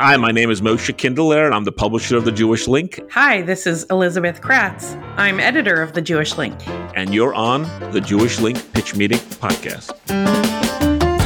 Hi, my name is Moshe Kindler, and I'm the publisher of The Jewish Link. Hi, this is Elizabeth Kratz. I'm editor of The Jewish Link. And you're on the Jewish Link Pitch Meeting Podcast.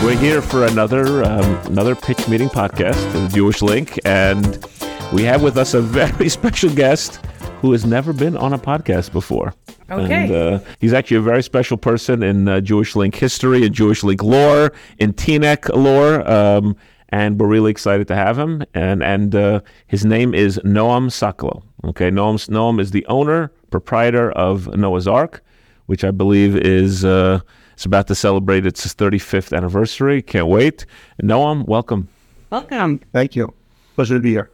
We're here for another um, another pitch meeting podcast, The Jewish Link, and we have with us a very special guest who has never been on a podcast before. Okay. And, uh, he's actually a very special person in uh, Jewish Link history and Jewish Link lore, in Teaneck lore. Um, and we're really excited to have him. And and uh, his name is Noam Sokolow. Okay, Noam Noam is the owner proprietor of Noah's Ark, which I believe is uh, it's about to celebrate its 35th anniversary. Can't wait. Noam, welcome. Welcome. Thank you. Pleasure to be here.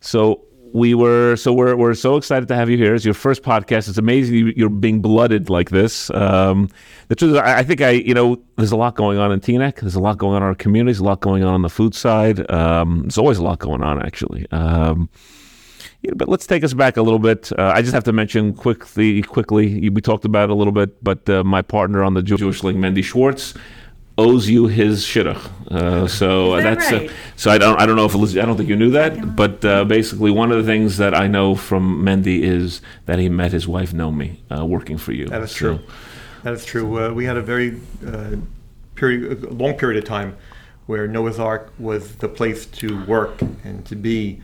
So we were so we're we're so excited to have you here. It's your first podcast. It's amazing you're being blooded like this. Um, the truth is, I, think I you know there's a lot going on in Teaneck. There's a lot going on in our communities. A lot going on on the food side. Um, there's always a lot going on actually. Um, but let's take us back a little bit. Uh, I just have to mention quickly, quickly. We talked about it a little bit, but uh, my partner on the Jewish Link, Mendy Schwartz, owes you his shidduch. Uh, so that that's uh, so I don't I don't know if Eliz- I don't think you knew that, but uh, basically one of the things that I know from Mendy is that he met his wife Nomi uh, working for you. That is So- true. That is true. Uh, we had a very uh, period, a long period of time where Noah's Ark was the place to work and to be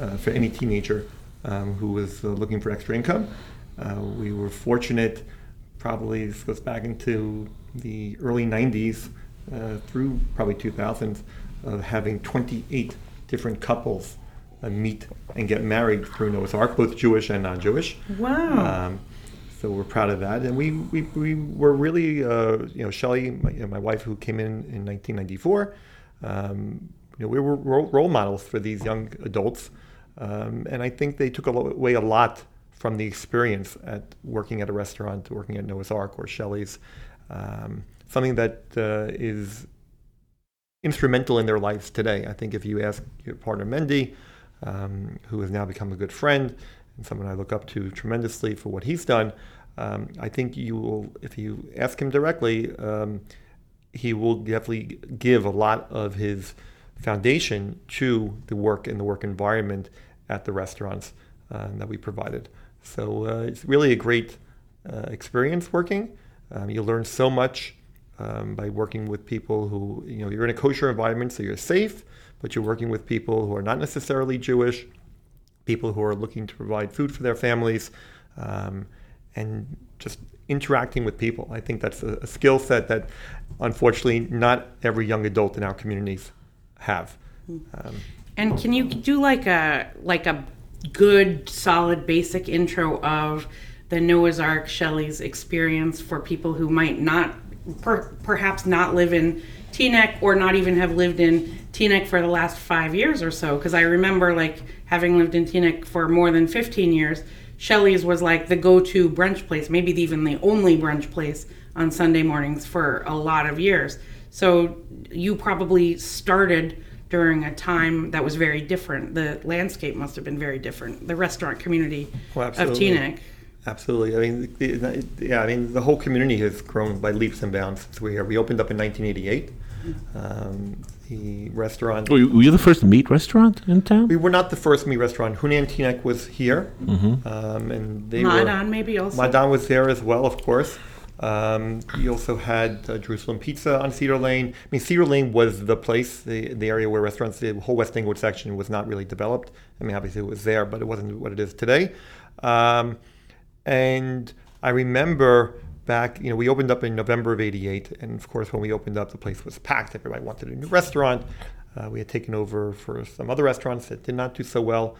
uh, for any teenager um, who was uh, looking for extra income. Uh, we were fortunate, probably this goes back into the early 90s uh, through probably 2000s, of having 28 different couples uh, meet and get married through Noah's Ark, both Jewish and non-Jewish. Wow. Um, so we're proud of that, and we we, we were really uh, you know Shelley, my, you know, my wife, who came in in 1994. Um, you know, we were role, role models for these young adults, um, and I think they took away a lot from the experience at working at a restaurant, working at Noah's Ark or Shelley's. Um, something that uh, is instrumental in their lives today. I think if you ask your partner Mendy, um, who has now become a good friend and someone I look up to tremendously for what he's done, um, I think you will, if you ask him directly, um, he will definitely give a lot of his foundation to the work and the work environment at the restaurants uh, that we provided. So uh, it's really a great uh, experience working. Um, you learn so much um, by working with people who, you know, you're in a kosher environment, so you're safe, but you're working with people who are not necessarily Jewish, people who are looking to provide food for their families, um, and just interacting with people. I think that's a, a skill set that, unfortunately, not every young adult in our communities have. Um, And can you do like a like a good solid basic intro of the Noah's Ark Shelley's experience for people who might not per, perhaps not live in Teaneck or not even have lived in Teaneck for the last 5 years or so because I remember like having lived in Teaneck for more than 15 years Shelley's was like the go-to brunch place maybe even the only brunch place on Sunday mornings for a lot of years so you probably started during a time that was very different. The landscape must have been very different. The restaurant community Well, of absolutely. Teaneck. Absolutely. I mean, the, the- yeah. I mean, the whole community has grown by leaps and bounds since we we opened up in 1988. Um, the restaurant. Were you, were you the first meat restaurant in town? We were not the first meat restaurant. Hunan Teaneck was here, um, and they were. Madan maybe also. Madan was there as well, of course. Um, you also had uh, Jerusalem Pizza on Cedar Lane. I mean, Cedar Lane was the place, the, the area where restaurants, the whole West Englewood section was not really developed. I mean, obviously it was there, but it wasn't what it is today. Um, and I remember back, you know, we opened up in November of 88. And of course, when we opened up, the place was packed. Everybody wanted a new restaurant. Uh, we had taken over for some other restaurants that did not do so well.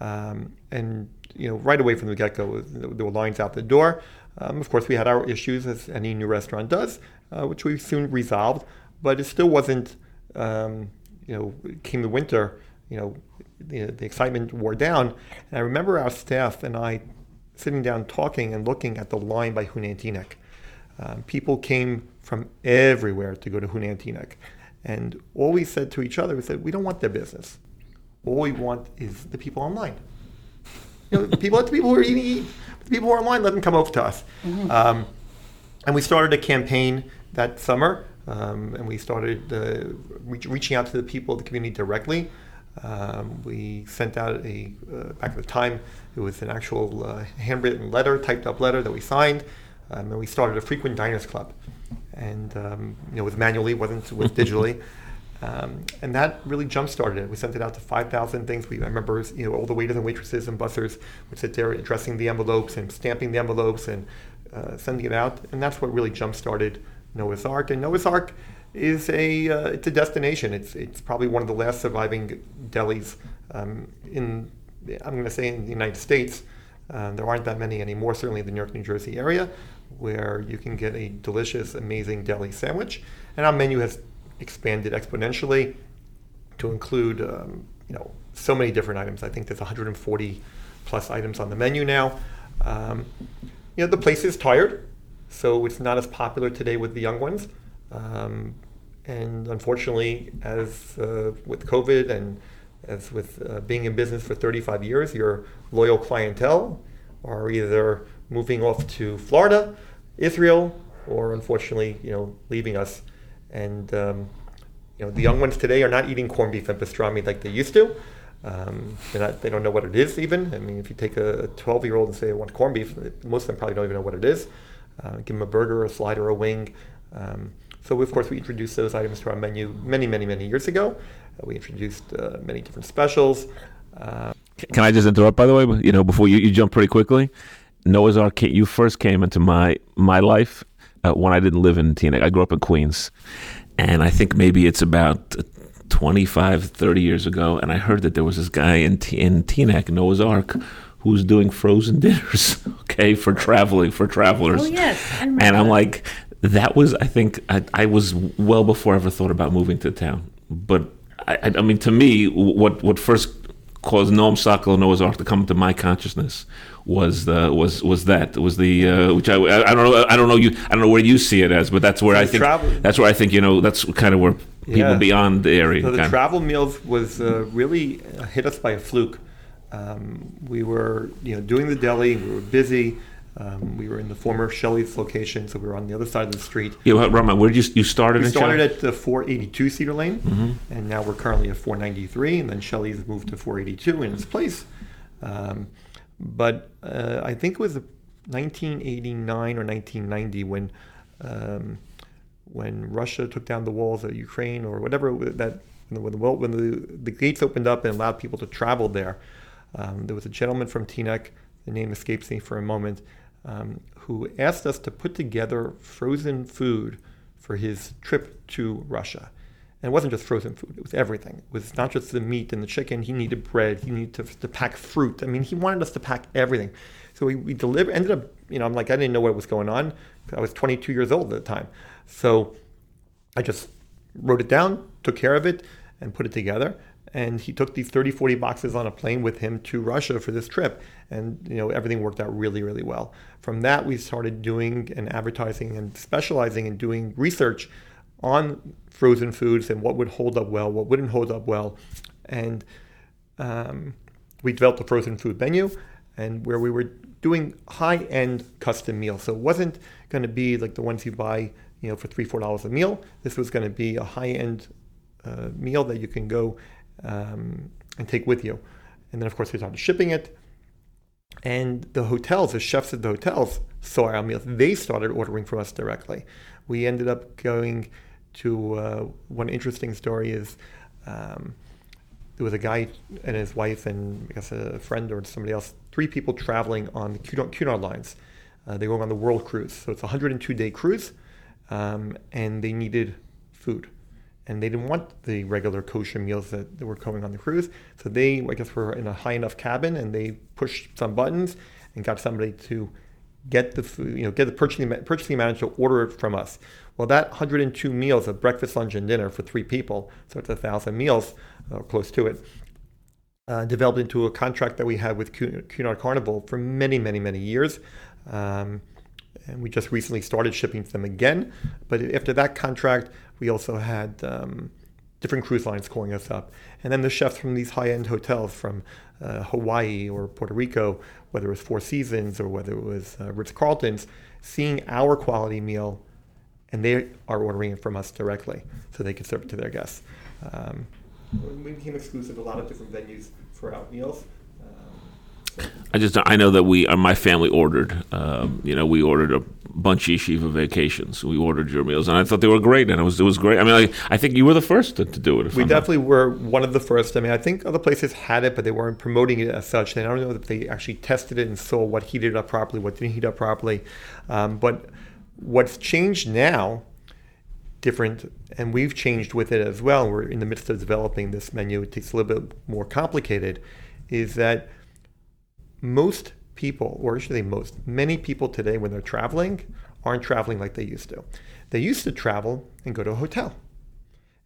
Um, and, you know, right away from the get go, there were lines out the door. Um, of course, we had our issues, as any new restaurant does, uh, which we soon resolved. But it still wasn't, um, you know, came the winter, you know, the, the excitement wore down. And I remember our staff and I sitting down talking and looking at the line by Hunan Teaneck. Um, people came from everywhere to go to Hunan Teaneck. And all we said to each other was that we don't want their business. All we want is the people online. You know, people, let the people who are eating, the people who are online, let them come over to us. Um, and we started a campaign that summer, um, and we started uh, reach, reaching out to the people of the community directly. Um, we sent out a uh, back at the time it was an actual uh, handwritten letter, typed up letter that we signed, um, and we started a frequent diners club, and um, you know with manually wasn't with digitally. Um, and that really jump started it. We sent it out to 5,000 things. We, I remember, you know, all the waiters and waitresses and bussers would sit there addressing the envelopes and stamping the envelopes and uh, sending it out. And that's what really jump started Noah's Ark. And Noah's Ark is a uh, it's a destination. It's it's probably one of the last surviving delis um, in I'm going to say in the United States. Um, there aren't that many anymore, certainly in the New York, New Jersey area, where you can get a delicious, amazing deli sandwich. And our menu has expanded exponentially to include, um, you know, so many different items. I think there's 140 plus items on the menu now. Um, you know, the place is tired, so it's not as popular today with the young ones. Um, and unfortunately, as uh, with COVID and as with uh, being in business for 35 years, your loyal clientele are either moving off to Florida, Israel, or unfortunately, you know, leaving us. And um, you know, the young ones today are not eating corned beef and pastrami like they used to. Um, not, they don't know what it is even. I mean, if you take a 12 year old and say, I want corned beef, most of them probably don't even know what it is. Uh, give them a burger, a slider, a wing. Um, so, of course, we introduced those items to our menu many, many, many years ago. Uh, we introduced uh, many different specials. Uh, Can I just interrupt, by the way? You know, before you, you jump pretty quickly, Noah's Ark, you first came into my my life uh, when I didn't live in Teaneck. I grew up in Queens, and I think maybe it's about 25, 30 years ago, and I heard that there was this guy in T- in Teaneck, Noah's Ark, who was doing frozen dinners, okay, for traveling for travelers. Oh yes, and I'm like, that was I think I, I was well before I ever thought about moving to town. But I, I- mean, to me, what what first caused Noam Sokol Noah's Ark to come to my consciousness was the was was that was the uh, which I, I don't know I don't know you I don't know where you see it as, but that's where So I think travel- that's where I think you know that's kind of where people Yeah. beyond the area. So the travel meals was uh, really hit us by a fluke. Um, we were, you know, doing the deli. We were busy. Um, we were in the former Shelley's location, so we were on the other side of the street. yeah, well, Rama, where did you you started? We started at the 482 Cedar Lane, Mm-hmm. and now we're currently at 493, and then Shelley's moved to 482 in its place. Um, but uh, I think it was 1989 or 1990 when um, when Russia took down the walls of Ukraine or whatever that when the when the, the gates opened up and allowed people to travel there. Um, there was a gentleman from Teaneck, the name escapes me for a moment, um, who asked us to put together frozen food for his trip to Russia. And it wasn't just frozen food, it was everything. It was not just the meat and the chicken. He needed bread, he needed to, to pack fruit. I mean, he wanted us to pack everything. So we, we delivered, ended up, you know, I'm like, I didn't know what was going on. I was 22 years old at the time. So I just wrote it down, took care of it, and put it together. And he took these 30, 40 boxes on a plane with him to Russia for this trip. And, you know, everything worked out really, really well. From that, we started doing and advertising and specializing in doing research on frozen foods and what would hold up well, what wouldn't hold up well. And um, we developed a frozen food menu and where we were doing high-end custom meals. So it wasn't going to be like the ones you buy, you know, for three, four dollars a meal. This was going to be a high-end uh, meal that you can go um, and take with you. And then, of course, we started shipping it. And the hotels, the chefs at the hotels saw our meals. They started ordering from us directly. We ended up going to uh, one interesting story is um, there was a guy and his wife and I guess a friend or somebody else, three people traveling on the Cunard, Cunard lines. Uh, they were on the World Cruise, so it's a 102 day cruise, um, and they needed food, and they didn't want the regular kosher meals that, that were coming on the cruise. So they, I guess, were in a high enough cabin, and they pushed some buttons and got somebody to get the food, you know, get the purchasing purchasing manager to order it from us. Well, that 102 meals of breakfast, lunch, and dinner for three people, so it's a thousand meals, or close to it, uh, developed into a contract that we had with Cunard Carnival for many, many, many years. Um, and we just recently started shipping to them again. But after that contract, we also had um, different cruise lines calling us up. And then the chefs from these high end hotels from uh, Hawaii or Puerto Rico, whether it was Four Seasons or whether it was uh, Ritz Carlton's, seeing our quality meal and they are ordering it from us directly so they can serve it to their guests. Um, we became exclusive to a lot of different venues for our meals. I just I know that we uh, my family ordered. Um, you know, we ordered a bunch of yeshiva vacations. We ordered your meals, and I thought they were great, and it was it was great. I mean, I, I think you were the first to, to do it. We I'm not- definitely were one of the first. I mean, I think other places had it, but they weren't promoting it as such. And I don't know that they actually tested it and saw what heated up properly, what didn't heat up properly. Um, but what's changed now, different, and we've changed with it as well. We're in the midst of developing this menu. It's a little bit more complicated. Is that most people, or should most, many people today, when they're traveling, aren't traveling like they used to. They used to travel and go to a hotel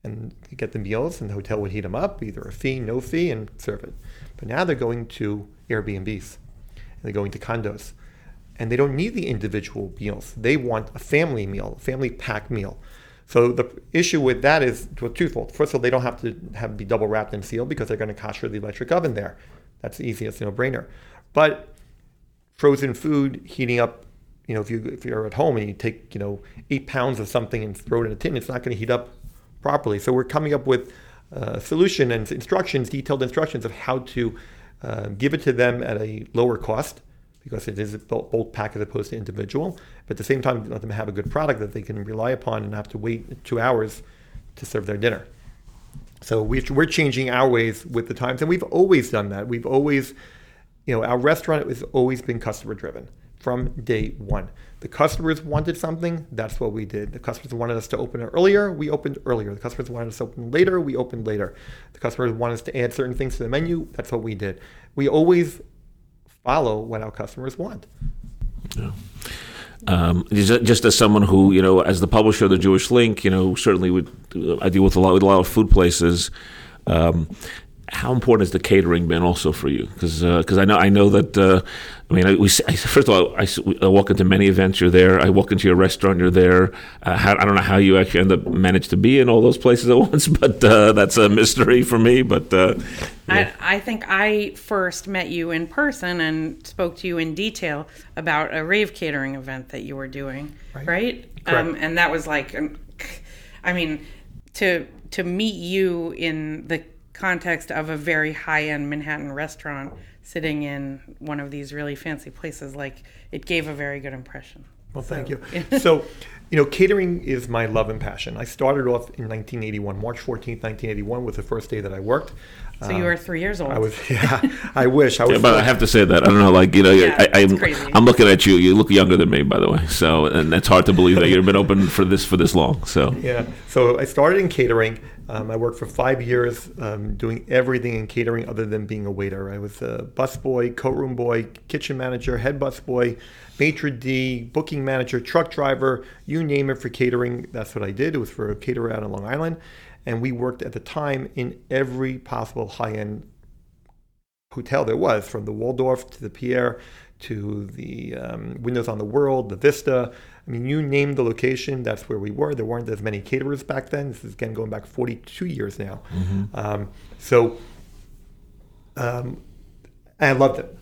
and get the meals, and the hotel would heat them up, either a fee, no fee, and serve it. But now they're going to Airbnbs, and they're going to condos, and they don't need the individual meals. They want a family meal, a family pack meal. So the issue with that is well, twofold. First of all, they don't have to have be double wrapped and sealed because they're going to kosher the electric oven there. That's the easiest no-brainer. But frozen food heating up you know if you if you're at home and you take you know eight pounds of something and throw it in a tin it's not going to heat up properly. So we're coming up with a solution and instructions detailed instructions of how to uh, give it to them at a lower cost because it is a bulk pack as opposed to individual. But at the same time let them have a good product that they can rely upon and not have to wait two hours to serve their dinner. So we, we're changing our ways with the times, and we've always done that. We've always, you know, our restaurant has always been customer driven from day one. The customers wanted something, that's what we did. The customers wanted us to open earlier, we opened earlier. The customers wanted us to open later, we opened later. The customers wanted us to add certain things to the menu, that's what we did. We always follow what our customers want. Um, just just as someone who, you know, as the publisher of the Jewish Link, you know, certainly would I deal with a lot with a lot of food places. Um, how important has the catering been also for you? Because because I know I know that uh, I mean I, we s- I, first of all I walk into many events you're there. I walk into your restaurant you're there. Uh, how, I don't know how you actually end up manage to be in all those places at once but uh, that's a mystery for me but uh, I, I think I first met you in person and spoke to you in detail about a rave catering event that you were doing, right? Um, and that was like, I mean, to to meet you in the context of a very high end Manhattan restaurant, sitting in one of these really fancy places, like it gave a very good impression. Well, thank you. So, you know, catering is my love and passion. I started off in 1981. March 14th, 1981 was the first day that I worked. So you were three years old. I was, yeah, I wish. I was. but I have to say that I don't know like you know Yeah, I, it's I'm crazy. I'm looking at you you look younger than me by the way so and it's hard to believe that you've been open for this for this long so Yeah. So I started in catering. Um, I worked for five years um, doing everything in catering other than being a waiter. I was a busboy, coat room boy, kitchen manager, head busboy, maitre d, booking manager, truck driver, you name it for catering. That's what I did. It was for a caterer out on Long Island. And we worked at the time in every possible high end hotel there was, from the Waldorf to the Pierre to the um, Windows on the World, the Vista. I mean, you name the location, that's where we were. There weren't as many caterers back then. This is again going back 42 years now. Um, so um, I loved it.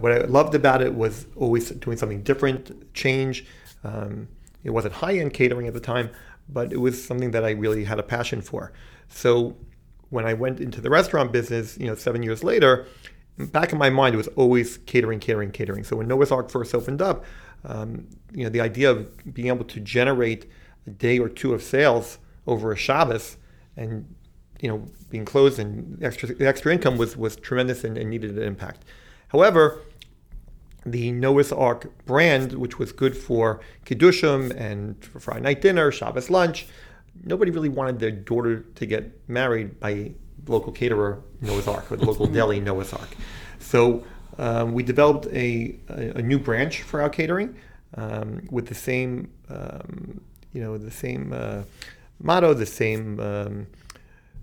What I loved about it was always doing something different, change. Um, it wasn't high end catering at the time, but it was something that I really had a passion for. So when I went into the restaurant business, you know, seven years later, back in my mind, it was always catering, catering, catering. So when Noah's Ark first opened up, um, you know, the idea of being able to generate a day or two of sales over a Shabbos and you know being closed and extra extra income was was tremendous and, and needed an impact. However, the Noah's Ark brand, which was good for kiddushim and for Friday night dinner, Shabbos lunch, nobody really wanted their daughter to get married by local caterer Noah's Ark or the local deli Noah's Ark. So um, we developed a, a, a new branch for our catering um, with the same um, you know the same uh, motto, the same um,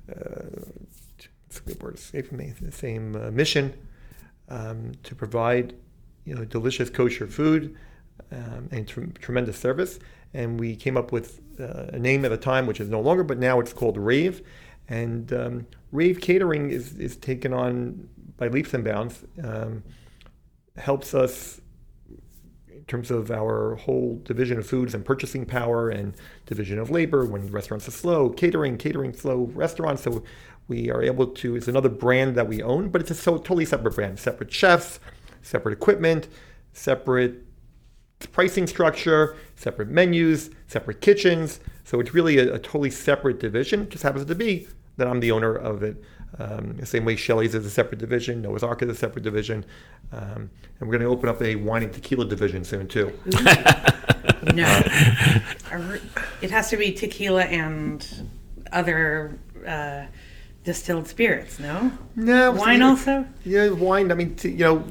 uh, it's a good word escaping me, the same uh, mission um, to provide you know delicious kosher food um, and tr- tremendous service. And we came up with uh, a name at the time, which is no longer, but now it's called Rave. And Rave Catering is, is taken on by leaps and bounds. Um, helps us in terms of our whole division of foods and purchasing power and division of labor when restaurants are slow, catering, catering slow, restaurants. So We are able to. It's another brand that we own, but it's a so, totally separate brand, separate chefs, separate equipment, separate pricing structure, separate menus, separate kitchens. So it's really a, a totally separate division. It just happens to be that I'm the owner of it. Um, the same way Shelley's is a separate division, Noah's Ark is a separate division, um, and we're going to open up a wine and tequila division soon too. No. It has to be tequila and other uh, distilled spirits, no? No, Wine also? Yeah, wine. I mean, t- you know,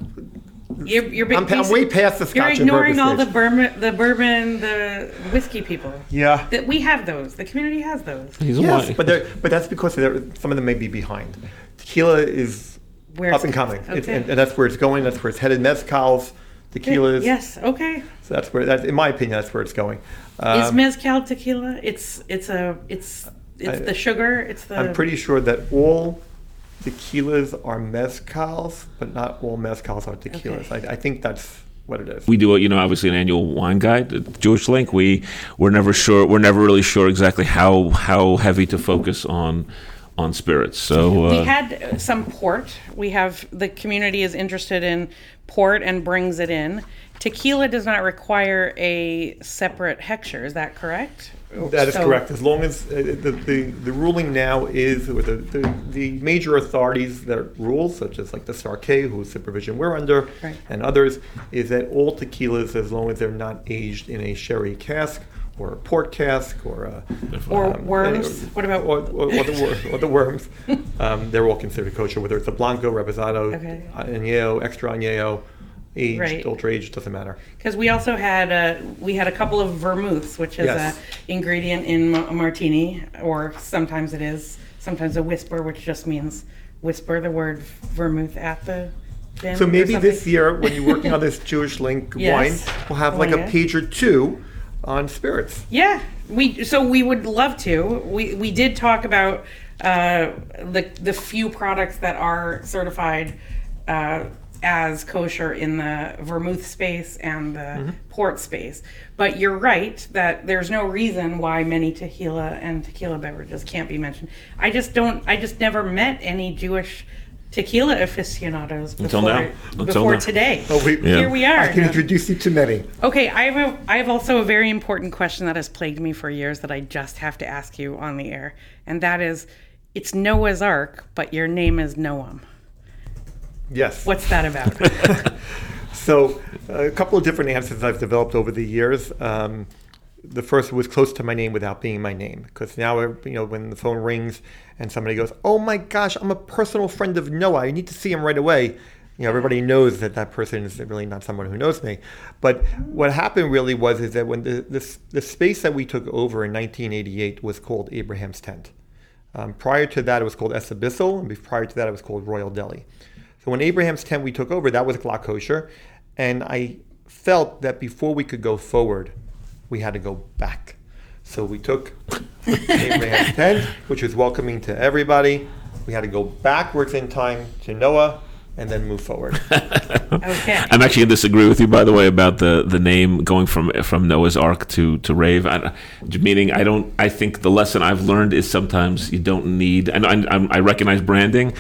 You're, you're, I'm, I'm way past the You're Scotch and ignoring bourbon all the stage. bourbon, the bourbon, the whiskey people. Yeah. That we have those. The community has those. He's a Yes, but but that's because some of them may be behind. Tequila is Where up and coming, It's- okay. and, and that's where it's going. That's where it's headed. Mezcals, tequilas. Yes. Okay. So that's where that, in my opinion, that's where it's going. Is Um, mezcal tequila? It's it's a it's it's I- the sugar. It's the. I'm pretty sure that all tequilas are mezcals, but not all mezcals are tequilas. Okay. I, I think that's what it is. we do you know obviously an annual wine guide at jewish link we we're never sure we're never really sure exactly how how heavy to focus on on spirits so uh, We had uh, some port. We have the community is interested in port and brings it in. Tequila does not require a separate hechsher. Is that correct? That is So- correct. As long as uh, the, the, the ruling now is, or the, the, the major authorities that rule, such as like the Star-K, whose supervision we're under, Right. and others, is that all tequilas, as long as they're not aged in a sherry cask or a port cask or a, Or um, worms? What about- or, or, or the, wor- or the worms? um, they're all considered kosher, whether it's a blanco, reposado, Okay. añejo, extra añejo, aged, Right. ultra aged, doesn't matter. Because we also had uh, we had a couple of vermouths, which is Yes. a ingredient in a martini, or sometimes it is sometimes a whisper, which just means whisper the word vermouth at the. bin So or maybe this something. year, when you're working on this Jewish Link Yes. wine, we'll have like a Wine. page or two on spirits. Yeah, we so we would love to. We we did talk about uh, the the few products that are certified uh, as kosher in the vermouth space and the mm-hmm. port space. But you're right that there's no reason why many tequila and tequila beverages can't be mentioned. I just don't. I just never met any Jewish tequila aficionados before, Until now. Until before now. today. Oh, we- Yeah. Here we are. I can introduce you to many. Okay, I have a, I have also a very important question that has plagued me for years that I just have to ask you on the air, and that is, it's Noah's Ark, but your name is Noam. Yes. What's that about? So, a couple of different answers I've developed over the years. Um, the first was close to my name without being my name, because now, you know, when the phone rings and somebody goes, "Oh my gosh, I'm a personal friend of Noah. I need to see him right away." You know, everybody knows that that person is really not someone who knows me. But what happened really was is that when the the, the space that we took over in 1988 was called Abraham's Tent. Um, prior to that, it was called Esabissal, and prior to that, it was called Royal Delhi. So when Abraham's tent we took over, that was Glatt kosher, and I felt that before we could go forward, we had to go back. So we took Abraham's tent, which was welcoming to everybody. We had to go backwards in time to Noah, and then move forward. Okay. I'm actually going to disagree with you, by the way, about the, the name going from from Noah's Ark to to Rave. I, meaning, I don't. I think the lesson I've learned is sometimes you don't need. And I, I, I recognize branding.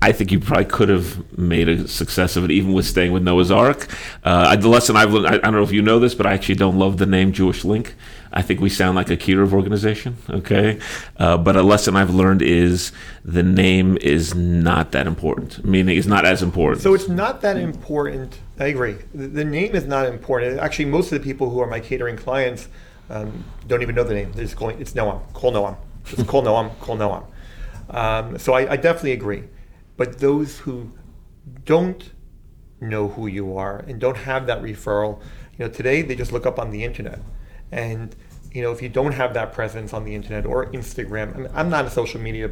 I think you probably could have made a success of it, even with staying with Noah's Ark. Uh, the lesson I've learned. I, I don't know if you know this, but I actually don't love the name Jewish Link. I think we sound like a Kiruv organization. Okay, uh, but a lesson I've learned is the name is not that important. Meaning, it's not as important. So it's not that important. I agree. The, the name is not important. Actually, most of the people who are my catering clients um, don't even know the name. They're just going, it's Noam. Call Noam. Just call Noam. Call Noam. Um, so I, I definitely agree. But those who don't know who you are and don't have that referral, you know, today they just look up on the internet. And, you know, if you don't have that presence on the internet or Instagram, I mean, I'm not a social media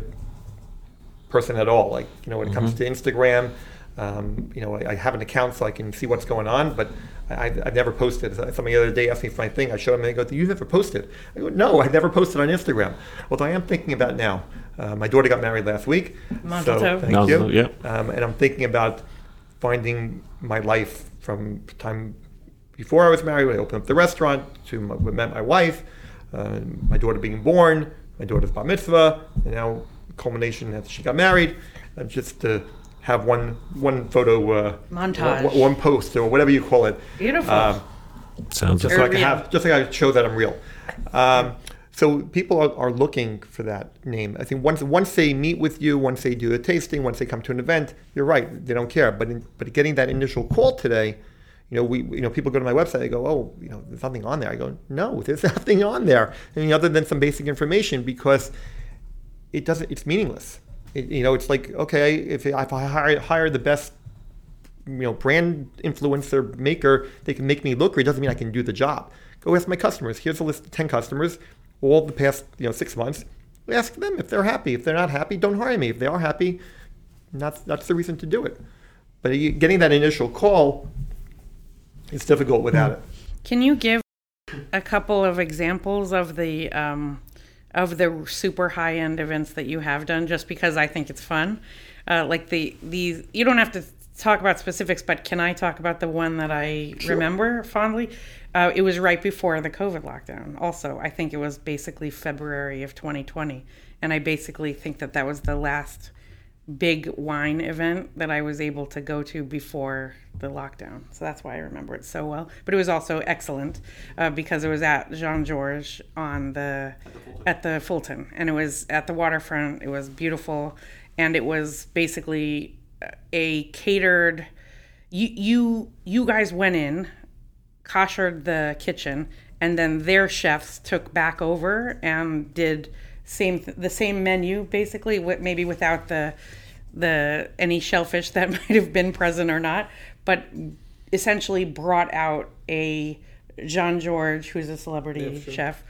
person at all. Like, you know, when it comes to Instagram, um, you know, I, I have an account so I can see what's going on, but I, I've, I've never posted. Somebody the other day asked me for my thing. I showed them and they go, Do "You never posted?" I go, "No, I've never posted on Instagram." Although I am thinking about now. Uh, my daughter got married last week, Mazel so tov. thank Mazel you. yeah. Um, and I'm thinking about finding my life from time before I was married. When I opened up the restaurant to my, when I met my wife, uh, my daughter being born, my daughter's bar mitzvah, and now culmination that she got married, uh, just to have one one photo uh, Montage. one, one post or whatever you call it. Beautiful. Um, Sounds just so I can have, just so I show that I'm real. Um, so people are, are looking for that name. I think once once they meet with you, once they do a tasting, once they come to an event, you're right. They don't care. But in, but getting that initial call today, you know, we you know people go to my website. They go, oh, you know, there's nothing on there. I go, no, there's nothing on there. I mean, other than some basic information because it doesn't. It's meaningless. It, you know, it's like okay, if, if I hire, hire the best you know brand influencer maker they can make me look great It doesn't mean i can do the job go ask my customers here's a list of 10 customers all the past you know six months ask them if they're happy if they're not happy don't hire me if they are happy that's that's the reason to do it but getting that initial call is difficult without it Can you give a couple of examples of the um, of the super high end events that you have done? Just because I think it's fun, uh, like the these. You don't have to talk about specifics, but can I talk about the one that I remember fondly? Uh, it was right before the COVID lockdown. Also, I think it was basically February of 2020, and I basically think that that was the last big wine event that I was able to go to before the lockdown. So that's why I remember it so well. But it was also excellent uh, because it was at Jean Georges on the at the Fulton, and it was at the waterfront. It was beautiful, and it was basically a catered. You you you guys went in, koshered the kitchen, and then their chefs took back over and did same the same menu basically with maybe without the the any shellfish that might have been present or not but essentially brought out a Jean Georges who's a celebrity chef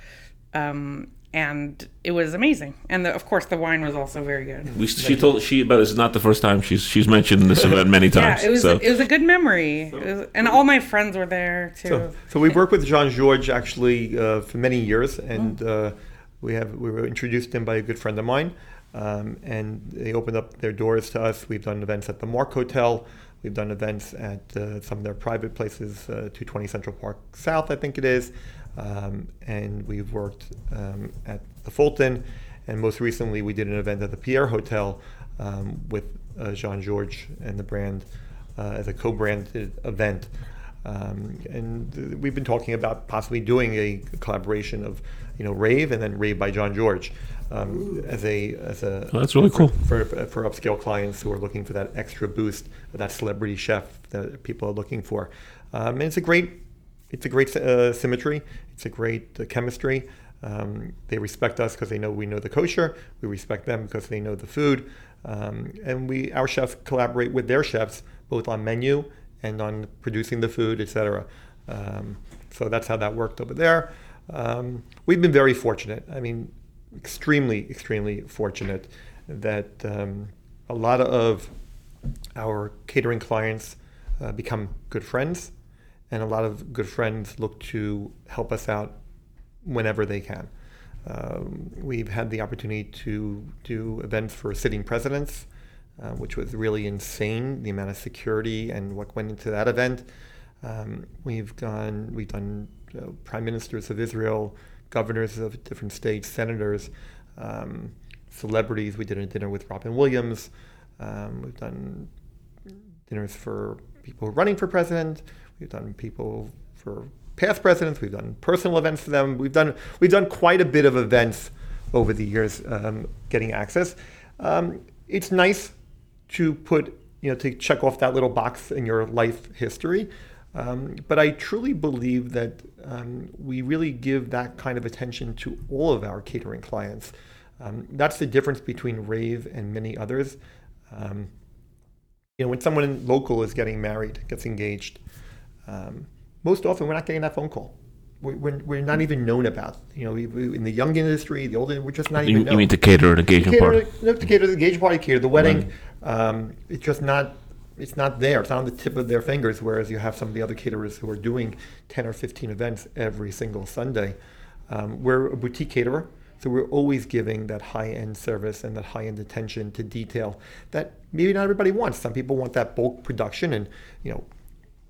um, and it was amazing and the, of course the wine was also very good We, she told she, but it's not the first time she's she's mentioned this event many times. yeah it was so. it was a good memory It was- and all my friends were there too So, so we worked with Jean Georges actually uh, for many years, and uh, we have we were introduced to him by a good friend of mine, um, and they opened up their doors to us. We've done events at the Mark Hotel. We've done events at uh, some of their private places, uh, 220 Central Park South, I think it is, um, and we've worked um, at the Fulton, and most recently we did an event at the Pierre Hotel um, with uh, Jean Georges and the brand uh, as a co-branded event. Um, and we've been talking about possibly doing a collaboration of, you know, Rave and then Rave by John George um, as a as a Oh, that's really cool. for, for upscale clients who are looking for that extra boost, that celebrity chef that people are looking for. Um, and it's a great it's a great uh, symmetry. It's a great uh, chemistry. Um, they respect us because they know we know the kosher. We respect them because they know the food. Um, and we our chefs collaborate with their chefs both on menu and on producing the food, etc. Um, so that's how that worked over there. Um, we've been very fortunate. I mean, extremely, extremely fortunate that um, a lot of our catering clients uh, become good friends, and a lot of good friends look to help us out whenever they can. Um, we've had the opportunity to do events for sitting presidents, uh, which was really insane. The amount of security and what went into that event. Um, we've gone, we've done uh, prime ministers of Israel, governors of different states, senators, um, celebrities. We did a dinner with Robin Williams. Um, we've done dinners for people running for president. We've done people for past presidents. We've done personal events for them. We've done we've done quite a bit of events over the years, um, getting access. Um, it's nice to put you know to check off that little box in your life history. Um, but I truly believe that um, we really give that kind of attention to all of our catering clients. Um, that's the difference between Rave and many others. Um, you know, when someone local is getting married, gets engaged, um, most often we're not getting that phone call. We're, we're, we're not even known about. You know, we, we, in the young industry, the older, we're just not you, even you known. mean to cater an engagement party? no, to cater the engagement party, cater the wedding. Um, it's just not. It's not there. It's not on the tip of their fingers. Whereas you have some of the other caterers who are doing ten or fifteen events every single Sunday. Um, we're a boutique caterer, so we're always giving that high-end service and that high-end attention to detail that maybe not everybody wants. Some people want that bulk production and you know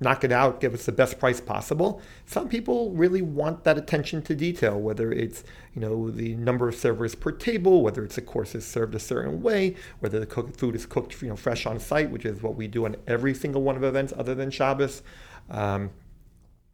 knock it out, give us the best price possible. Some people really want that attention to detail, whether it's you know the number of servers per table, whether it's a course is served a certain way, whether the cook, food is cooked you know fresh on site, which is what we do on every single one of events other than Shabbos. Um,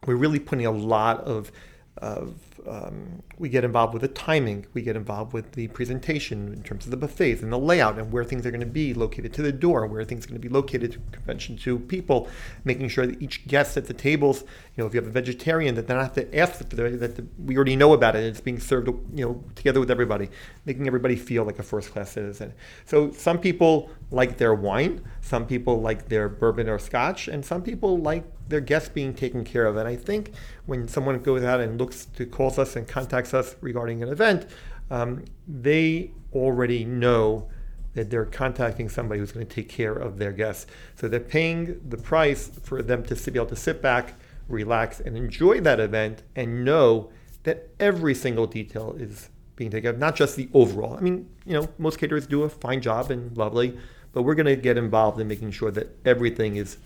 we're really putting a lot of of um, we get involved with the timing, we get involved with the presentation in terms of the buffets and the layout and where things are going to be located to the door, where things are going to be located to convention to people, making sure that each guest at the tables, you know, if you have a vegetarian, that they don't have to ask that, that the, we already know about it. It's being served, you know, together with everybody, making everybody feel like a first class citizen. So some people like their wine, some people like their bourbon or scotch, and some people like their guests being taken care of. And I think when someone goes out and looks to calls us and contacts us regarding an event, um, they already know that they're contacting somebody who's going to take care of their guests. So they're paying the price for them to be able to sit back, relax, and enjoy that event and know that every single detail is being taken care of, not just the overall. I mean, you know, most caterers do a fine job and lovely, but we're going to get involved in making sure that everything is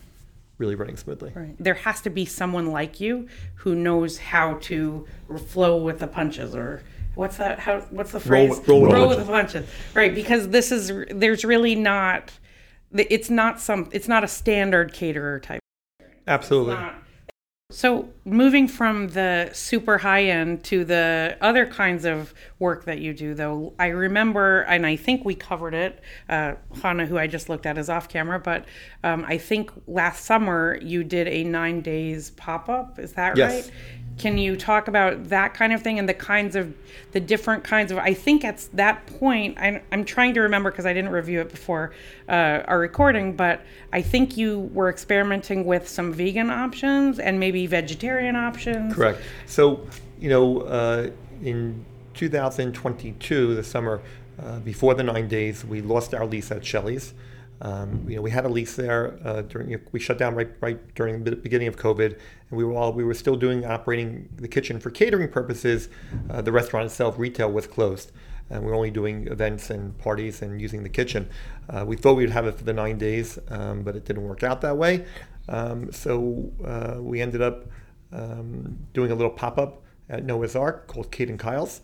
really running smoothly. Right. There has to be someone like you who knows how to flow with the punches or what's that how what's the phrase roll, roll, roll with the punches. Right, because this is there's really not it's not some it's not a standard caterer type. Absolutely. So, moving from the super high end to the other kinds of work that you do, though, I remember, and I think we covered it. Uh, Hannah, who I just looked at, is off camera, but um, I think last summer you did a nine days pop up. Is that yes. right? Can you talk about that kind of thing and the kinds of the different kinds of? I think at that point, I'm, I'm trying to remember because I didn't review it before uh, our recording, but I think you were experimenting with some vegan options and maybe vegetarian options. Correct. So, you know, uh, in 2022, the summer uh, before the nine days, we lost our lease at Shelley's. Um, you know, we had a lease there uh, during. You know, we shut down right right during the beginning of COVID, and we were all we were still doing operating the kitchen for catering purposes. Uh, the restaurant itself, retail, was closed, and we were only doing events and parties and using the kitchen. Uh, we thought we would have it for the nine days, um, but it didn't work out that way. Um, so uh, we ended up um, doing a little pop up at Noah's Ark called Kate and Kyle's.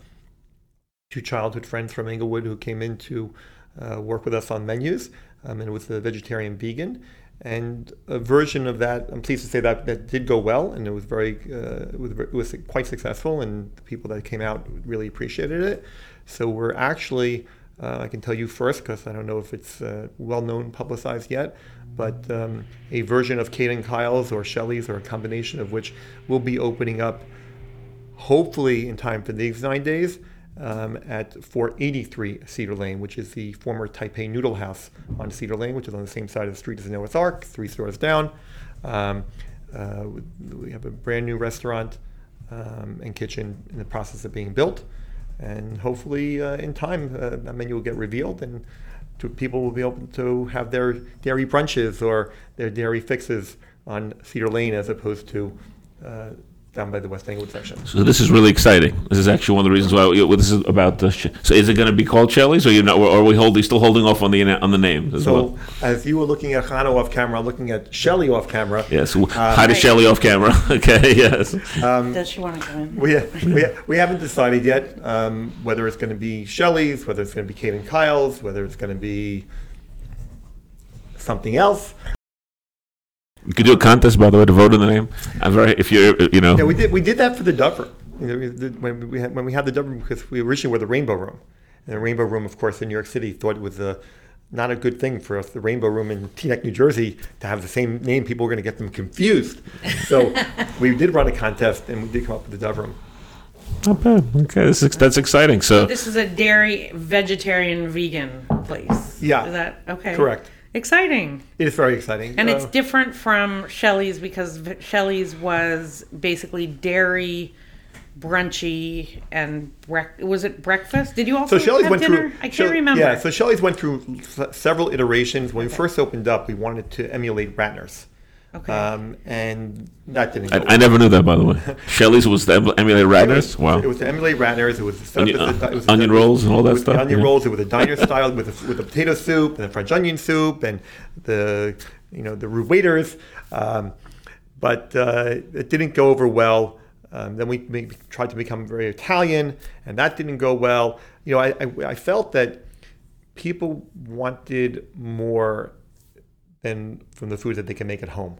Two childhood friends from Englewood who came in to uh, work with us on menus um, and it was the vegetarian vegan. And a version of that, I'm pleased to say that that did go well, and it was very, uh, it, was, it was quite successful, and the people that came out really appreciated it. So we're actually, uh, I can tell you first because I don't know if it's uh, well known, publicized yet, but um, a version of Kate and Kyle's or Shelley's or a combination of which will be opening up hopefully in time for these nine days um, at 483 Cedar Lane, which is the former Taipei Noodle House on Cedar Lane, which is on the same side of the street as Noah's Ark, three stores down. Um, uh, we have a brand new restaurant um, and kitchen in the process of being built. And hopefully, uh, in time, uh, that menu will get revealed and to, people will be able to have their dairy brunches or their dairy fixes on Cedar Lane as opposed to uh, down by the West Englewood section. So this is really exciting. This is actually one of the reasons why well, this is about the. Sh- so is it going to be called Shelley's, or you know, or are we holding still holding off on the on the name? As So well? as you were looking at Hannah off camera, I'm looking at Shelley off camera. yes. hi to Right. Shelley off camera. okay. Yes. Does she want to come in? We, we, we haven't decided yet um, whether it's going to be Shelley's, whether it's going to be Kate and Kyle's, whether it's going to be something else. You could do a contest, by the way, to vote on the name. I'm very. If you're, you know. Yeah, we did we did that for the Dove Room. You know, we did- when we had, when we had the Dove Room because we originally were the Rainbow Room, and the Rainbow Room, of course, in New York City, thought it was a not a good thing for us, the Rainbow Room in Teaneck, New Jersey, to have the same name. People were going to get them confused. So we did run a contest, and we did come up with the Dove Room. Not bad. Okay, this is, that's exciting. So This is a dairy, vegetarian, vegan place. Yeah. Is that okay? Correct. Exciting. It is very exciting. And it's Uh, different from Shelley's because Shelley's was basically dairy, brunchy, and brec- was it breakfast? Did you also So Shelley's went dinner? through. I can't remember. Yeah, so Shelley's went through s- several iterations. When we first opened up, we wanted to emulate Ratner's, okay. um, and that didn't. Go I, I never knew that, by the way. Shelley's was the em- emulate Ratner's. Wow. It was to emulate Ratner's. It was set up Onion- a- it was onion it was- rolls and all that it the stuff, Onion yeah. rolls. It was a diner style with a, with a potato soup and a French onion soup and the you know the roux waiters. Um, but uh, it didn't go over well. Um, then we, we tried to become very Italian, and that didn't go well. You know, I, I, I felt that people wanted more than from the food that they can make at home.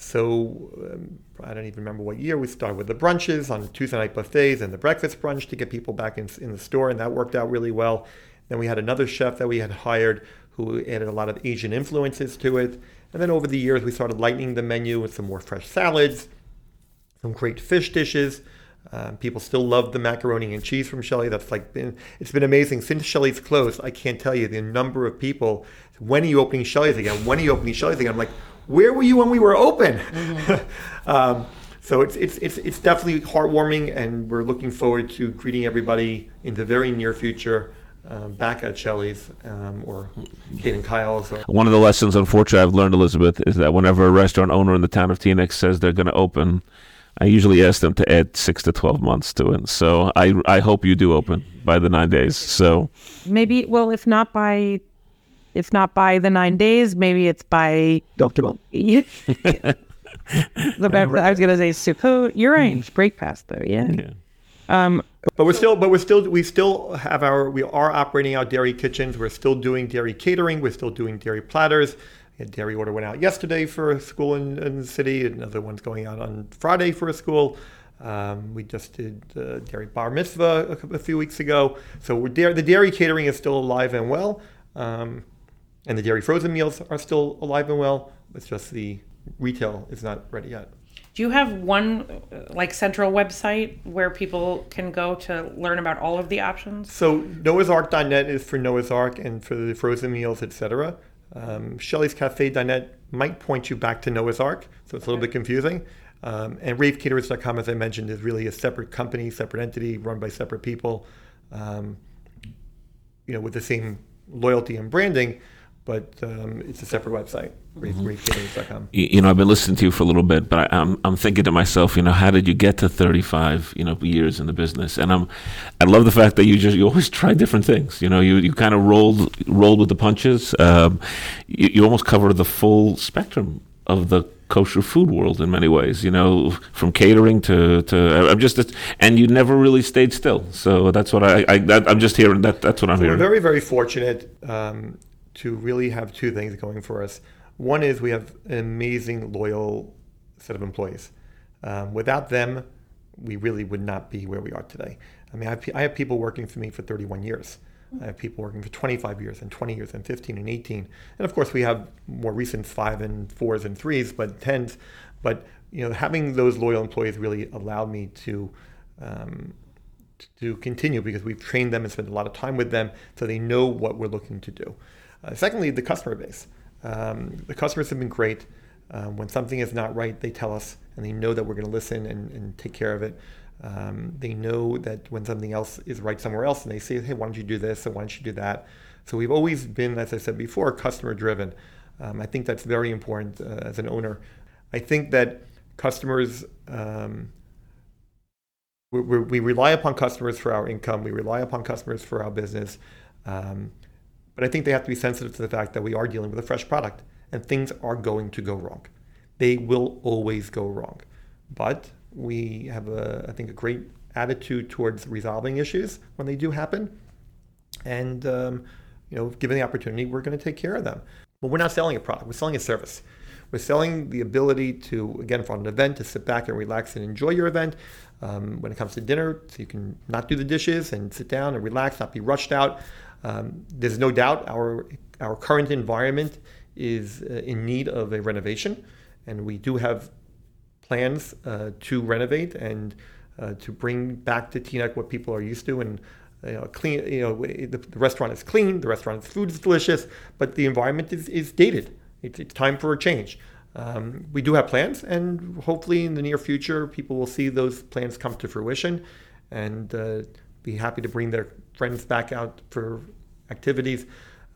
So um, I don't even remember what year we started with the brunches on Tuesday night buffets and the breakfast brunch to get people back in, in the store, and that worked out really well. Then we had another chef that we had hired who added a lot of Asian influences to it. And then over the years, we started lightening the menu with some more fresh salads, some great fish dishes. Um, people still love the macaroni and cheese from Shelley. That's like been it's been amazing since Shelley's closed. I can't tell you the number of people. When are you opening Shelley's again? When are you opening Shelley's again? I'm like, where were you when we were open? Mm-hmm. um, so it's, it's it's it's definitely heartwarming, and we're looking forward to greeting everybody in the very near future. Um, back at Shelley's um, or Kate and Kyle's. Or- One of the lessons, unfortunately, I've learned, Elizabeth, is that whenever a restaurant owner in the town of Teaneck says they're going to open, I usually ask them to add six to twelve months to it. So I I hope you do open by the nine days. So maybe well, if not by if not by the nine days, maybe it's by Dr. Bell. the I was gonna say Sukkot. You're right. Break past though, yeah. yeah. Um, But we're still, but we're still, we still have our, we are operating our dairy kitchens. We're still doing dairy catering. We're still doing dairy platters. A dairy order went out yesterday for a school in, in the city. Another one's going out on Friday for a school. Um, we just did uh, dairy bar mitzvah a, a, few weeks ago. So we're da- the dairy catering is still alive and well, um, and the dairy frozen meals are still alive and well. It's just the retail is not ready yet. Do you have one like central website where people can go to learn about all of the options? So noahsark.net is for Noah's Ark and for the frozen meals, etc. Um, Shelley's Cafe.net might point you back to Noah's Ark, so it's a little bit confusing. Um, and ravecaterers.com, as I mentioned, is really a separate company, separate entity, run by separate people, um, you know, with the same loyalty and branding, but um, it's a separate website, mm-hmm. ravecaterers.com. You know, I've been listening to you for a little bit, but I, am I'm, I'm thinking to myself, you know, how did you get to 35, you know, years in the business? And I'm, I love the fact that you just you always try different things. You know, you, you kind of rolled rolled with the punches. Um, you, you almost covered the full spectrum of the kosher food world in many ways. You know, from catering to to I'm just and you never really stayed still. So that's what I, I am just hearing. That that's what I'm so hearing. We're very very fortunate um, to really have two things going for us. One is we have an amazing loyal set of employees. Um, without them, we really would not be where we are today. I mean, I have, I have people working for me for 31 years. I have people working for 25 years and 20 years and 15 and 18. And of course, we have more recent five and fours and threes, but tens. But you know, having those loyal employees really allowed me to um, to continue because we've trained them and spent a lot of time with them, so they know what we're looking to do. Uh, secondly, the customer base. Um, the customers have been great. Um, when something is not right, they tell us, and they know that we're going to listen and, and take care of it. Um, they know that when something else is right somewhere else, and they say, "Hey, why don't you do this? And why don't you do that?" So we've always been, as I said before, customer driven. Um, I think that's very important uh, as an owner. I think that customers, um, we, we, rely upon customers for our income. We rely upon customers for our business. Um, but I think they have to be sensitive to the fact that we are dealing with a fresh product and things are going to go wrong. They will always go wrong. But we have, a, I think, a great attitude towards resolving issues when they do happen. And, um, you know, given the opportunity, we're going to take care of them. But we're not selling a product, we're selling a service. We're selling the ability to, again, for an event, to sit back and relax and enjoy your event. Um, when it comes to dinner, so you can not do the dishes and sit down and relax, not be rushed out. Um, there's no doubt our our current environment is uh, in need of a renovation, and we do have plans uh, to renovate and uh, to bring back to Teaneck what people are used to and you know, clean. You know, the, the, restaurant is clean, the restaurant's food is delicious, but the environment is, is dated. It's, it's time for a change. Um, we do have plans, and hopefully in the near future, people will see those plans come to fruition, and uh, be happy to bring their friends back out for activities.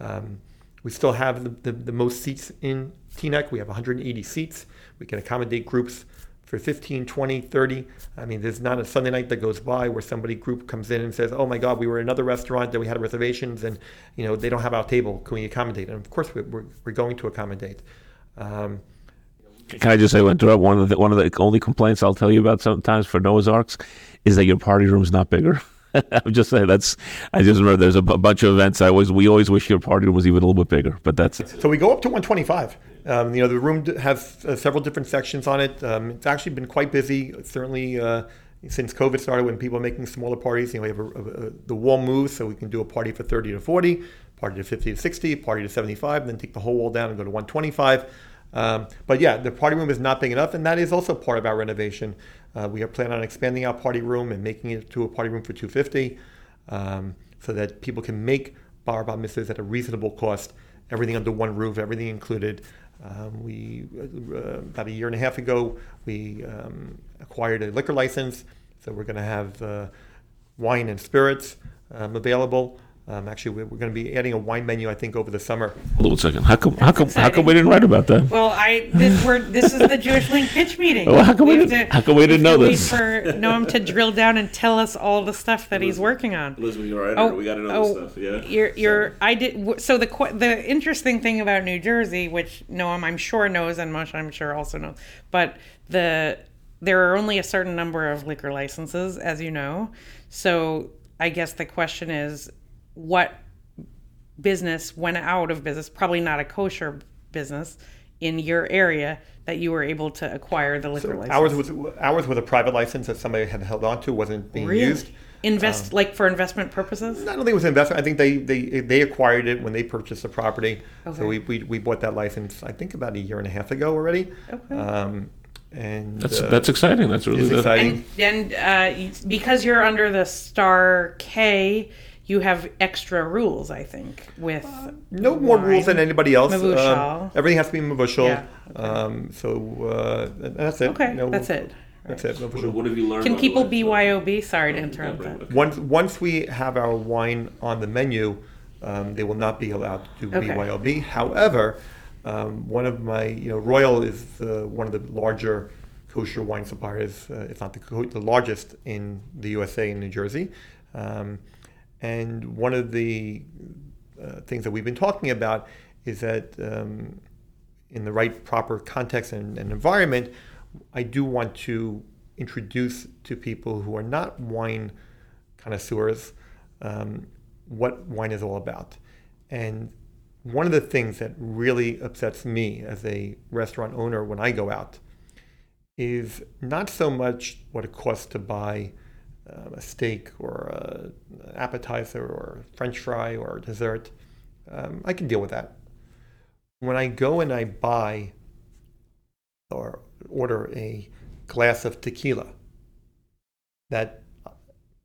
Um, we still have the, the, the, most seats in Teaneck. We have 180 seats. We can accommodate groups for 15, 20, 30. I mean, there's not a Sunday night that goes by where somebody group comes in and says, "Oh my God, we were in another restaurant that we had reservations, and you know they don't have our table. Can we accommodate?" And of course, we're, we're going to accommodate. Um, Can I just say? One of the one of the only complaints I'll tell you about sometimes for Noah's Arks is that your party room's not bigger. I'm just saying that's. I just remember there's a bunch of events. I always we always wish your party was even a little bit bigger, but that's So we go up to 125. Um, you know, the room has uh, several different sections on it. Um, it's actually been quite busy, certainly uh, since COVID started when people are making smaller parties. You know, we have a, a, the wall moves, so we can do a party for 30 to 40, party to 50 to 60, party to 75, and then take the whole wall down and go to 125. Um, but yeah, the party room is not big enough, and that is also part of our renovation. Uh, we are planning on expanding our party room and making it to a party room for 250, um, so that people can make bar bar mitzvahs at a reasonable cost. Everything under one roof, everything included. Um, we uh, about a year and a half ago we um, acquired a liquor license, so we're going to have uh, wine and spirits um, available. Um, actually, we're, we're going to be adding a wine menu, I think, over the summer. hold on a second. How come how come how come we didn't write about that? Well, I this we're this is the Jewish Link pitch meeting. Well, how come we have didn't- to- how come we didn't have to know wait this? for Noam to drill down and tell us all the stuff that he's working on. Elizabeth, you're right. Oh, we got to oh, You're, you're, I did. So the the interesting thing about New Jersey, which Noam I'm sure knows, and Moshe I'm sure also knows, but the there are only a certain number of liquor licenses, as you know. So I guess the question is, what business went out of business? Probably not a kosher business in your area that you were able to acquire the liquor license. Ours was ours was a private license that somebody had held on to, wasn't being really used. invest like for investment purposes. I don't think it was investment. I think they, they, they acquired it when they purchased the property. Okay. So we, we, we bought that license, I think, about a year and a half ago already. Okay. Um, and That's uh, that's exciting. That's really it's good. exciting. And and uh, because you're under the Star K, you have extra rules. I think with no more rules than anybody else. Mavushal. Um, everything has to be mavushal. Yeah, okay. Um, so uh, that's it. Okay, You know, that's it. That's it. mavushal. have you learned? Can people BYOB? Sorry to interrupt that. Once once we have our wine on the menu, um, they will not be allowed to do Okay. BYOB. However, um, one of my you know Royal is uh, one of the larger kosher wine suppliers, uh, if not the, the largest in the USA in New Jersey. And one of the uh, things that we've been talking about is that um, in the right proper context and, and environment, I do want to introduce to people who are not wine connoisseurs um, what wine is all about. And one of the things that really upsets me as a restaurant owner when I go out is not so much what it costs to buy uh, a steak or a, an appetizer or french fry or dessert. Um, I can deal with that. When I go and I buy or order a glass of tequila, that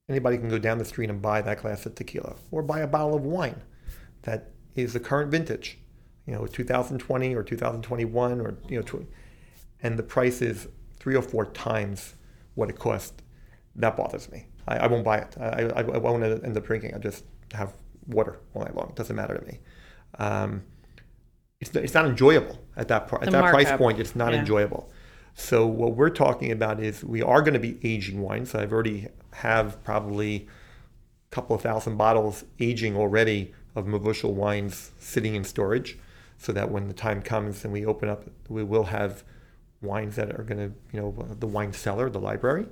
anybody can go down the street and buy that glass of tequila or buy a bottle of wine that is the current vintage, you know, 2020 or 2021 or, you know, and the price is three or four times what it cost. That bothers me. I, I won't buy it. I, I, I won't end up drinking. I just have water all night long. It doesn't matter to me. Um, it's, it's not enjoyable at that, par- at The that price point. It's not Yeah. enjoyable. So what we're talking about is we are going to be aging wine. So I've already have probably a couple of thousand bottles aging already of Mavushal wines sitting in storage, so that when the time comes and we open up, we will have wines that are going to, you know, the wine cellar, the library,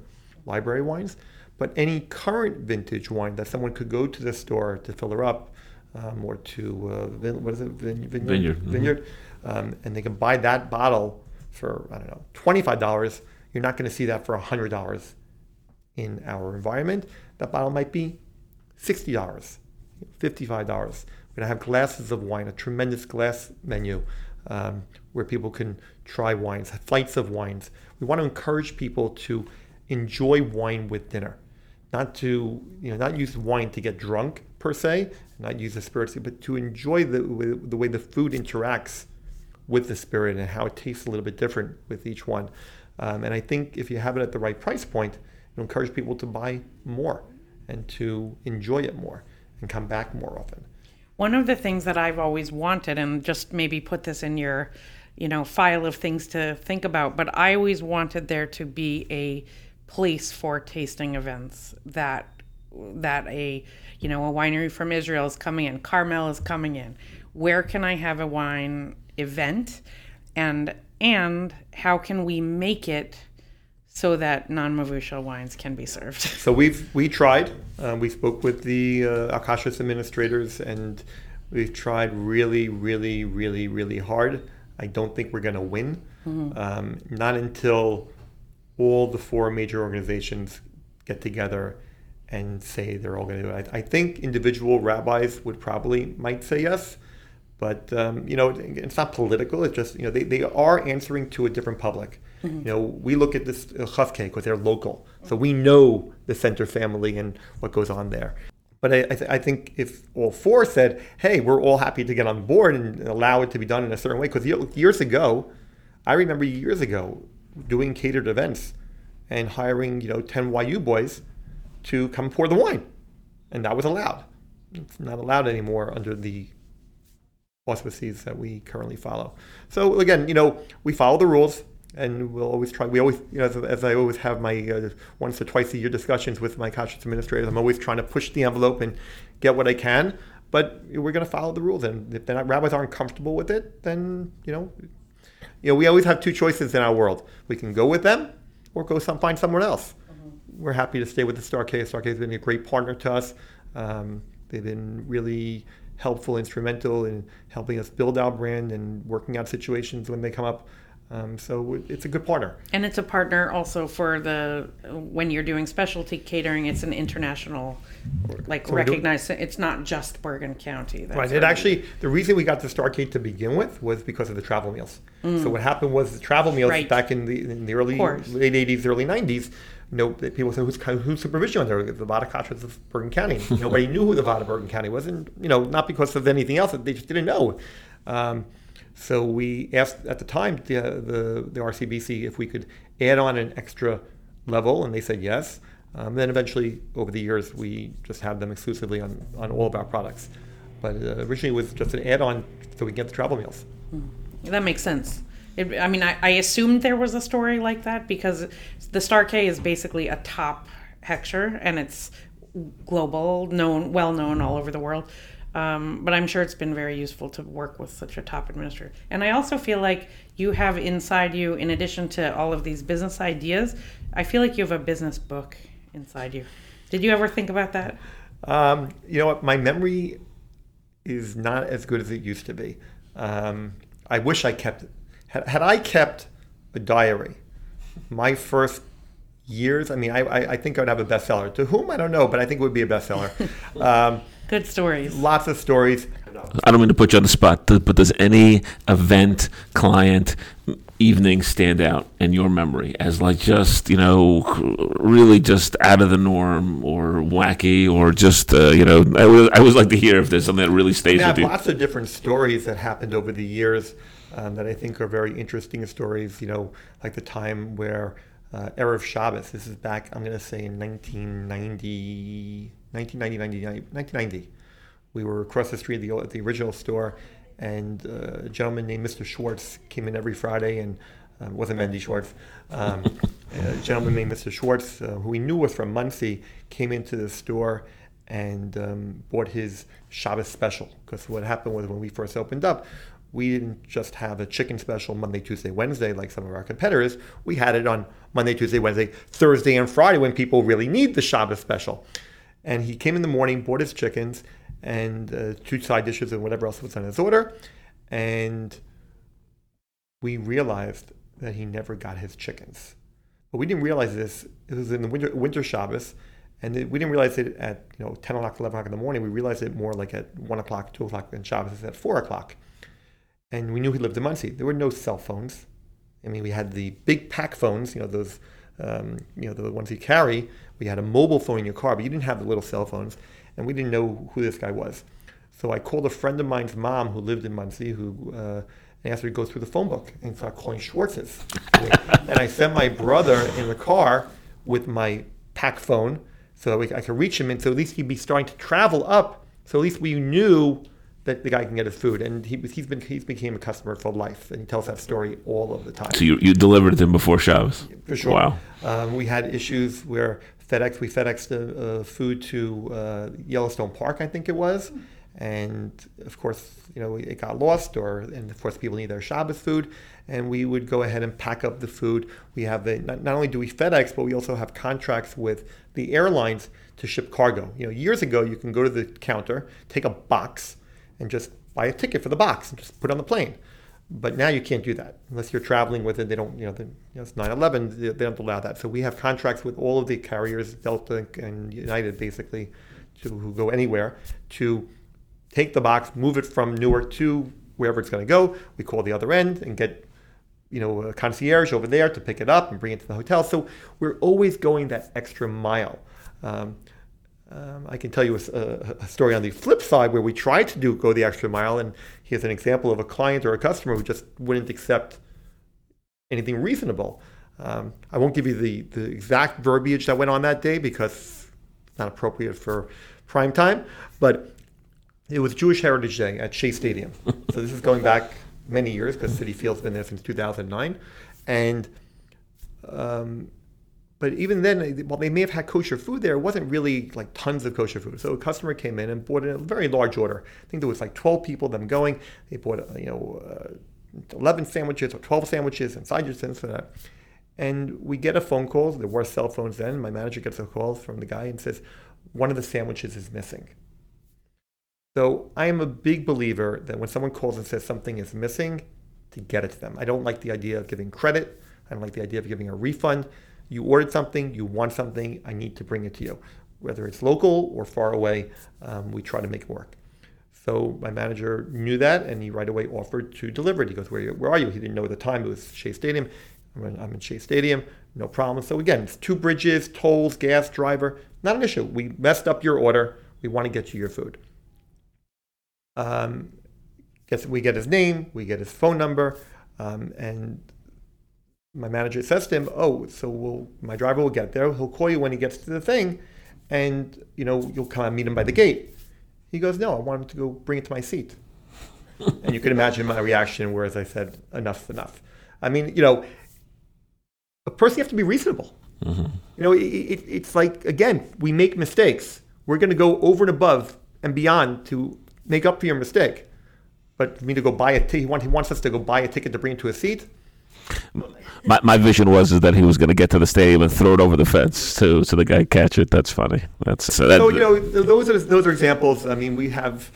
library wines. But any current vintage wine that someone could go to the store to fill her up, um, or to uh, vin- what is it, vin- vineyard, Vineyard, mhm. vineyard, um, and they can buy that bottle for I don't know twenty five dollars. You're not going to see that for hundred dollars in our environment. That bottle might be sixty dollars, fifty-five dollars. We're gonna have glasses of wine, a tremendous glass menu um, where people can try wines, flights of wines. We want to encourage people to enjoy wine with dinner, not to you know not use wine to get drunk per se, not use the spirits, but to enjoy the the way the food interacts with the spirit and how it tastes a little bit different with each one. Um, and I think if you have it at the right price point, it'll encourage people to buy more and to enjoy it more and come back more often. One of the things that I've always wanted, and just maybe put this in your, you know, file of things to think about, but I always wanted there to be a place for tasting events that that a you know a winery from Israel is coming in, Carmel is coming in. Where can I have a wine event? And And how can we make it so that non-Mavushal wines can be served? So we've we tried. Uh, we spoke with the uh, kashrus administrators, and we've tried really, really, really, really hard. I don't think we're going to win. Um, not until all the four major organizations get together and say they're all going to do it. I, I think individual rabbis would probably might say yes, but um, you know it's not political. It's just you know they, they are answering to a different public. You know we look at this uh, Kof-K because they're local, so we know the Senter family and what goes on there. But I, I, th- I think if all four said, "Hey, we're all happy to get on board and allow it to be done in a certain way," because years ago, I remember years ago doing catered events and hiring you know ten YU boys to come pour the wine, and that was allowed. It's not allowed anymore under the auspices that we currently follow. So again, you know, we follow the rules, and we'll always try. We always, you know, as, as I always have my uh, once or twice a year discussions with my kashrus administrators, I'm always trying to push the envelope and get what I can. But we're going to follow the rules, and if the rabbis aren't comfortable with it, then you know, you know, we always have two choices in our world. We can go with them, or go some, find someone else. We're happy to stay with the Star K. Star K has been a great partner to us. Um, they've been really helpful, instrumental in helping us build our brand and working out situations when they come up. Um, so it's a good partner. And it's a partner also for the when you're doing specialty catering. It's an international, like So recognized. It's not just Bergen County. That's Right. It actually, the reason we got the Star K to begin with was because of the travel meals. So what happened was the travel meals Mm. Right. back in the in the early late '80s, early '90s. You know, people said, "Who's who's supervision on there?" The Vaad HaKashrus of Bergen County. Nobody knew who the Vada Bergen County was, and you know, not because of anything else. They just didn't know. Um, so we asked at the time the, the the RCBC if we could add on an extra level, and they said yes. Um, then eventually, over the years, we just had them exclusively on, on all of our products. But uh, originally, it was just an add-on so we get the travel meals. That makes sense. It, I mean, I, I assumed there was a story like that because the Star K is basically a top hechsher and it's global, known, well known all over the world. Um, but I'm sure it's been very useful to work with such a top administrator. And I also feel like you have inside you, in addition to all of these business ideas, I feel like you have a business book inside you. Did you ever think about that? Um, you know what? My memory is not as good as it used to be. Um, I wish I kept it. Had, had I kept a diary, my first years, I mean, I, I, I think I would have a bestseller. To whom, I don't know, but I think it would be a bestseller. Good stories. lots of stories. I don't mean to put you on the spot, but does any event, client, evening stand out in your memory as like just you know really just out of the norm or wacky or just uh, you know I would I always like to hear if there's something that really stays I have with you. lots of different stories that happened over the years um, that I think are very interesting stories. You know, like the time where uh, Erev Shabbos, this is back, I'm going to say in 1990, 1990, 1990. We were across the street at the, the original store, and uh, a gentleman named Mr. Schwartz came in every Friday and um, wasn't Mendy Schwartz. Um, a gentleman named Mr. Schwartz, uh, who we knew was from Monsey, came into the store and um, bought his Shabbos special. Because what happened was when we first opened up, we didn't just have a chicken special Monday, Tuesday, Wednesday like some of our competitors. We had it on Monday, Tuesday, Wednesday, Thursday, and Friday when people really need the Shabbos special. And he came in the morning, bought his chickens and uh, two side dishes and whatever else was on his order. And we realized that he never got his chickens. But we didn't realize this. It was in the winter, winter Shabbos. And we didn't realize it at you know 10 o'clock, 11 o'clock in the morning. We realized it more like at 1 o'clock, 2 o'clock, and Shabbos is at 4 o'clock. And we knew he lived in Monsey. There were no cell phones. I mean, we had the big pack phones, you know, those, um, you know, the ones you carry. We had a mobile phone in your car, but you didn't have the little cell phones. And we didn't know who this guy was. So I called a friend of mine's mom who lived in Monsey, who uh, and asked her to go through the phone book and start calling Schwartz's. and I sent my brother in the car with my pack phone so that we, I could reach him, and so at least he'd be starting to travel up. So at least we knew that the guy can get his food, and he, he's been he's became a customer for life, and he tells that story all of the time. So you, you delivered it to him before Shabbos. For sure. Wow. Um, we had issues where FedEx, we FedExed uh, food to uh, Yellowstone Park, I think it was, and of course, you know, it got lost, or and of course, people need their Shabbos food, and we would go ahead and pack up the food. We have the not, not only do we FedEx, but we also have contracts with the airlines to ship cargo. You know, years ago, you can go to the counter, take a box, and just buy a ticket for the box and just put it on the plane. But now you can't do that unless you're traveling with it. They don't, you know, the, you know it's 9/11. They don't allow that. So we have contracts with all of the carriers, Delta and United, basically, to who go anywhere to take the box, move it from Newark to wherever it's going to go. We call the other end and get, you know, a concierge over there to pick it up and bring it to the hotel. So we're always going that extra mile. Um, um, I can tell you a, a, story on the flip side where we tried to do go the extra mile, and here's an example of a client or a customer who just wouldn't accept anything reasonable. Um, I won't give you the, the exact verbiage that went on that day because it's not appropriate for prime time, but it was Jewish Heritage Day at Shea Stadium. so this is going back many years because Citi Field's been there since 2009, and um, but even then, while they may have had kosher food there, it wasn't really like tons of kosher food. So a customer came in and bought a very large order. I think there was like 12 people them going. They bought, you know, uh, 11 sandwiches or 12 sandwiches and side dishes for that. And we get a phone call. There were cell phones then. My manager gets a call from the guy and says, one of the sandwiches is missing. So I am a big believer that when someone calls and says something is missing, to get it to them. I don't like the idea of giving credit. I don't like the idea of giving a refund you ordered something, you want something, I need to bring it to you. Whether it's local or far away, um, we try to make it work. So my manager knew that, and he right away offered to deliver it. He goes, "Where, where are you?" He didn't know at the time it was Shea Stadium. I'm in, I'm in Shea Stadium, no problem. So again, it's two bridges, tolls, gas, driver, not an issue. We messed up your order. We want to get you your food. Um, guess we get his name, we get his phone number, um, and my manager says to him, "Oh, so we'll, my driver will get there. He'll call you when he gets to the thing, and you know you'll come and meet him by the gate." He goes, "No, I want him to go bring it to my seat." and you can imagine my reaction, whereas I said, "Enough's enough." I mean, you know, a person has to be reasonable. Mm-hmm. You know, it, it, it's like again, we make mistakes. We're going to go over and above and beyond to make up for your mistake. But for me to go buy a ticket, he, want, he wants us to go buy a ticket to bring it to a seat my, my vision was is that he was going to get to the stadium and throw it over the fence to so the guy catch it. That's funny. That's so, that, so you know those are those are examples. I mean, we have.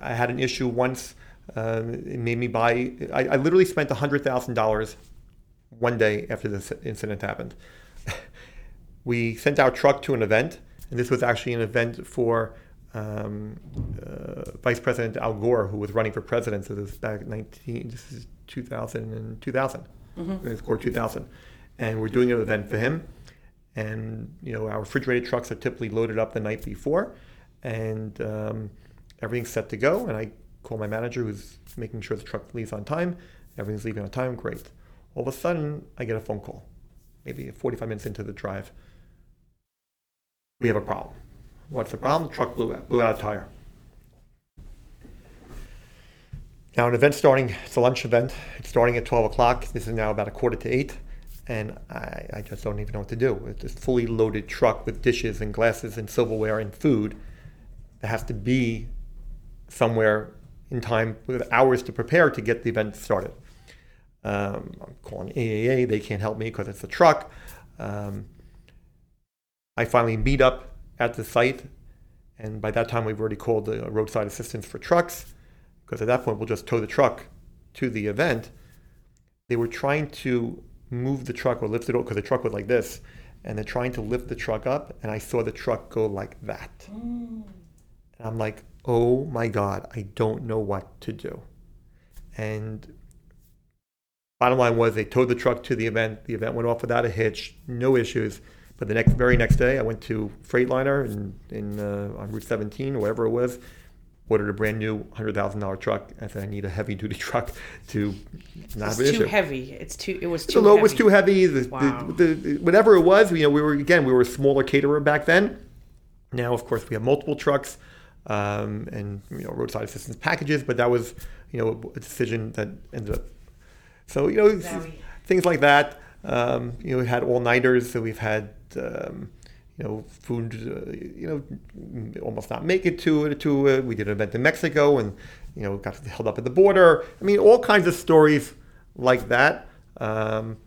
I had an issue once. Uh, it made me buy. I, I literally spent hundred thousand dollars one day after this incident happened. we sent our truck to an event, and this was actually an event for um, uh, Vice President Al Gore, who was running for president. So this was back 19. This is 2000 and 2000 mm-hmm. Gore 2000. And we're doing an event for him. And, you know, our refrigerated trucks are typically loaded up the night before. And um, everything's set to go. And I call my manager who's making sure the truck leaves on time. Everything's leaving on time. Great. All of a sudden, I get a phone call, maybe 45 minutes into the drive. We have a problem. What's the problem? The truck blew out, blew out a tire. Now, an event starting, it's a lunch event. It's starting at 12 o'clock. This is now about a quarter to 8. And I, I just don't even know what to do. It's a fully loaded truck with dishes and glasses and silverware and food that has to be somewhere in time with hours to prepare to get the event started. Um, I'm calling AAA. They can't help me because it's a truck. Um, I finally meet up at the site. And by that time, we've already called the roadside assistance for trucks because at that point we'll just tow the truck to the event. They were trying to move the truck or lift it up because the truck was like this, and they're trying to lift the truck up, and I saw the truck go like that. Mm. And I'm like, oh my God, I don't know what to do. And bottom line was they towed the truck to the event. The event went off without a hitch, no issues. But the next, very next day, I went to Freightliner in, in uh, on Route 17 or wherever it was, ordered a brand new hundred thousand dollar truck. I said I need a heavy duty truck to not it's too heavy. It's too. It was too. The load was too heavy. The, wow. the, the, whatever it was, you know, we were again we were a smaller caterer back then. Now, of course, we have multiple trucks um, and you know roadside assistance packages, but that was you know a decision that ended up. So you know things like that. Um, you know, we had all nighters. So we've had. Um, you know, food, uh, you know, almost not make it to it to. Uh, we did an event in Mexico and you know got held up at the border. I mean, all kinds of stories like that. Um,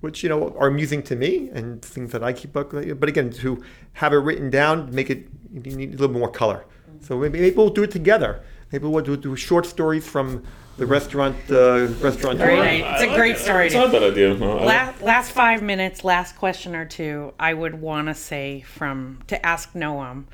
which you know are amusing to me and things that I keep up. But again, to have it written down, make it you need a little more color. So maybe, maybe we'll do it together. Maybe we'll do, do short stories from the restaurant uh, restaurant. Great. It's a great story. It's not a bad idea. No, Last, last five minutes, last question or two, I would want to say from to ask Noam,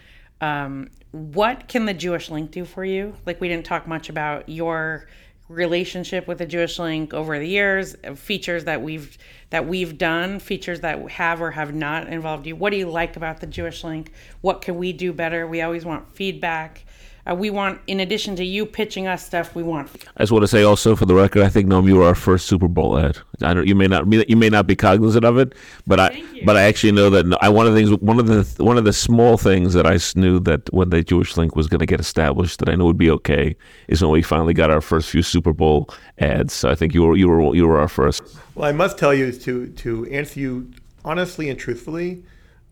um, what can the Jewish Link do for you? Like we didn't talk much about your relationship with the Jewish Link over the years, uh, features that we've that we've done, features that have or have not involved you. What do you like about the Jewish Link? What can we do better? We always want feedback. Uh, we want, in addition to you pitching us stuff, we want I just want to say also for the record, I think Noam, you were our first Super Bowl ad. I don't. You may not. You may not be cognizant of it, but I. But I actually know that. I one of the things. One of the one of the small things that I knew that when the Jewish Link was going to get established, that I knew would be okay, is when we finally got our first few Super Bowl ads. So I think you were you were you were our first. Well, I must tell you to to answer you honestly and truthfully,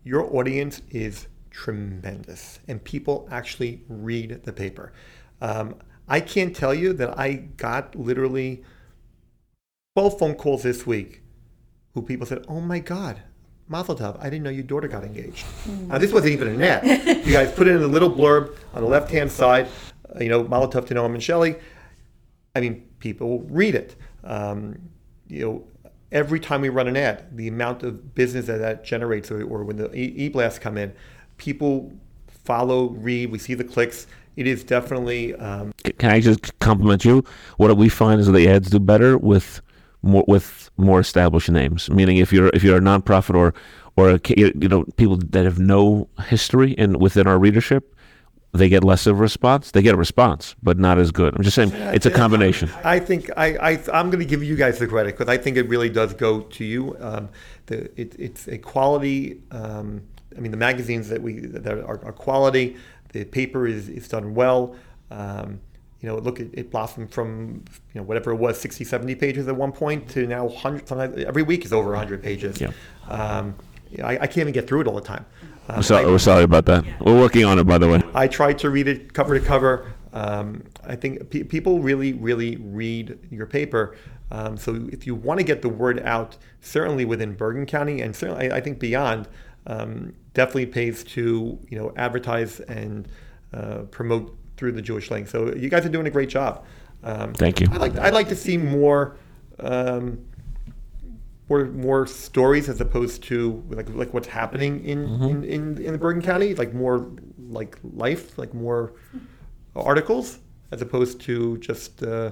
your audience is tremendous, and people actually read the paper. Um, I can't tell you that I got literally twelve phone calls this week, who people said, "Oh my God." Mazel tov, I didn't know your daughter got engaged. Now, this wasn't even an ad. You guys put it in a little blurb on the left hand side, uh, you know, Mazel tov to Noam and Shelley. I mean, people read it. Um, you know, every time we run an ad, the amount of business that that generates, or, or when the e- e-blasts come in, people follow, read. We see the clicks. It is definitely um, Can I just compliment you? What we find is that the ads do better with more with more established names. Meaning, if you're if you're a nonprofit or or a, you know people that have no history in within our readership, they get less of a response. They get a response, but not as good. I'm just saying it's a combination. I think I, I I'm going to give you guys the credit because I think it really does go to you. Um, the it, it's a quality. Um, I mean, the magazines that we that are, are quality. The paper is, is done well. Um, you know, look, it, it blossomed from you know whatever it was, 60, 70 pages at one point to now 100. Sometimes every week is over 100 pages. Yeah. Um, I, I can't even get through it all the time. Um, So, I- we're sorry about that. We're working on it, by the way. I tried to read it cover to cover. Um, I think pe- people really, really read your paper. Um, so if you want to get the word out, certainly within Bergen County and certainly I, I think beyond, um, definitely pays to you know advertise and uh, promote through the Jewish Link. So you guys are doing a great job. Um, Thank you. I like I'd like to see more. Um, more, more stories as opposed to like like what's happening in, in, in, in the Bergen County, like more like life, like more articles as opposed to just uh,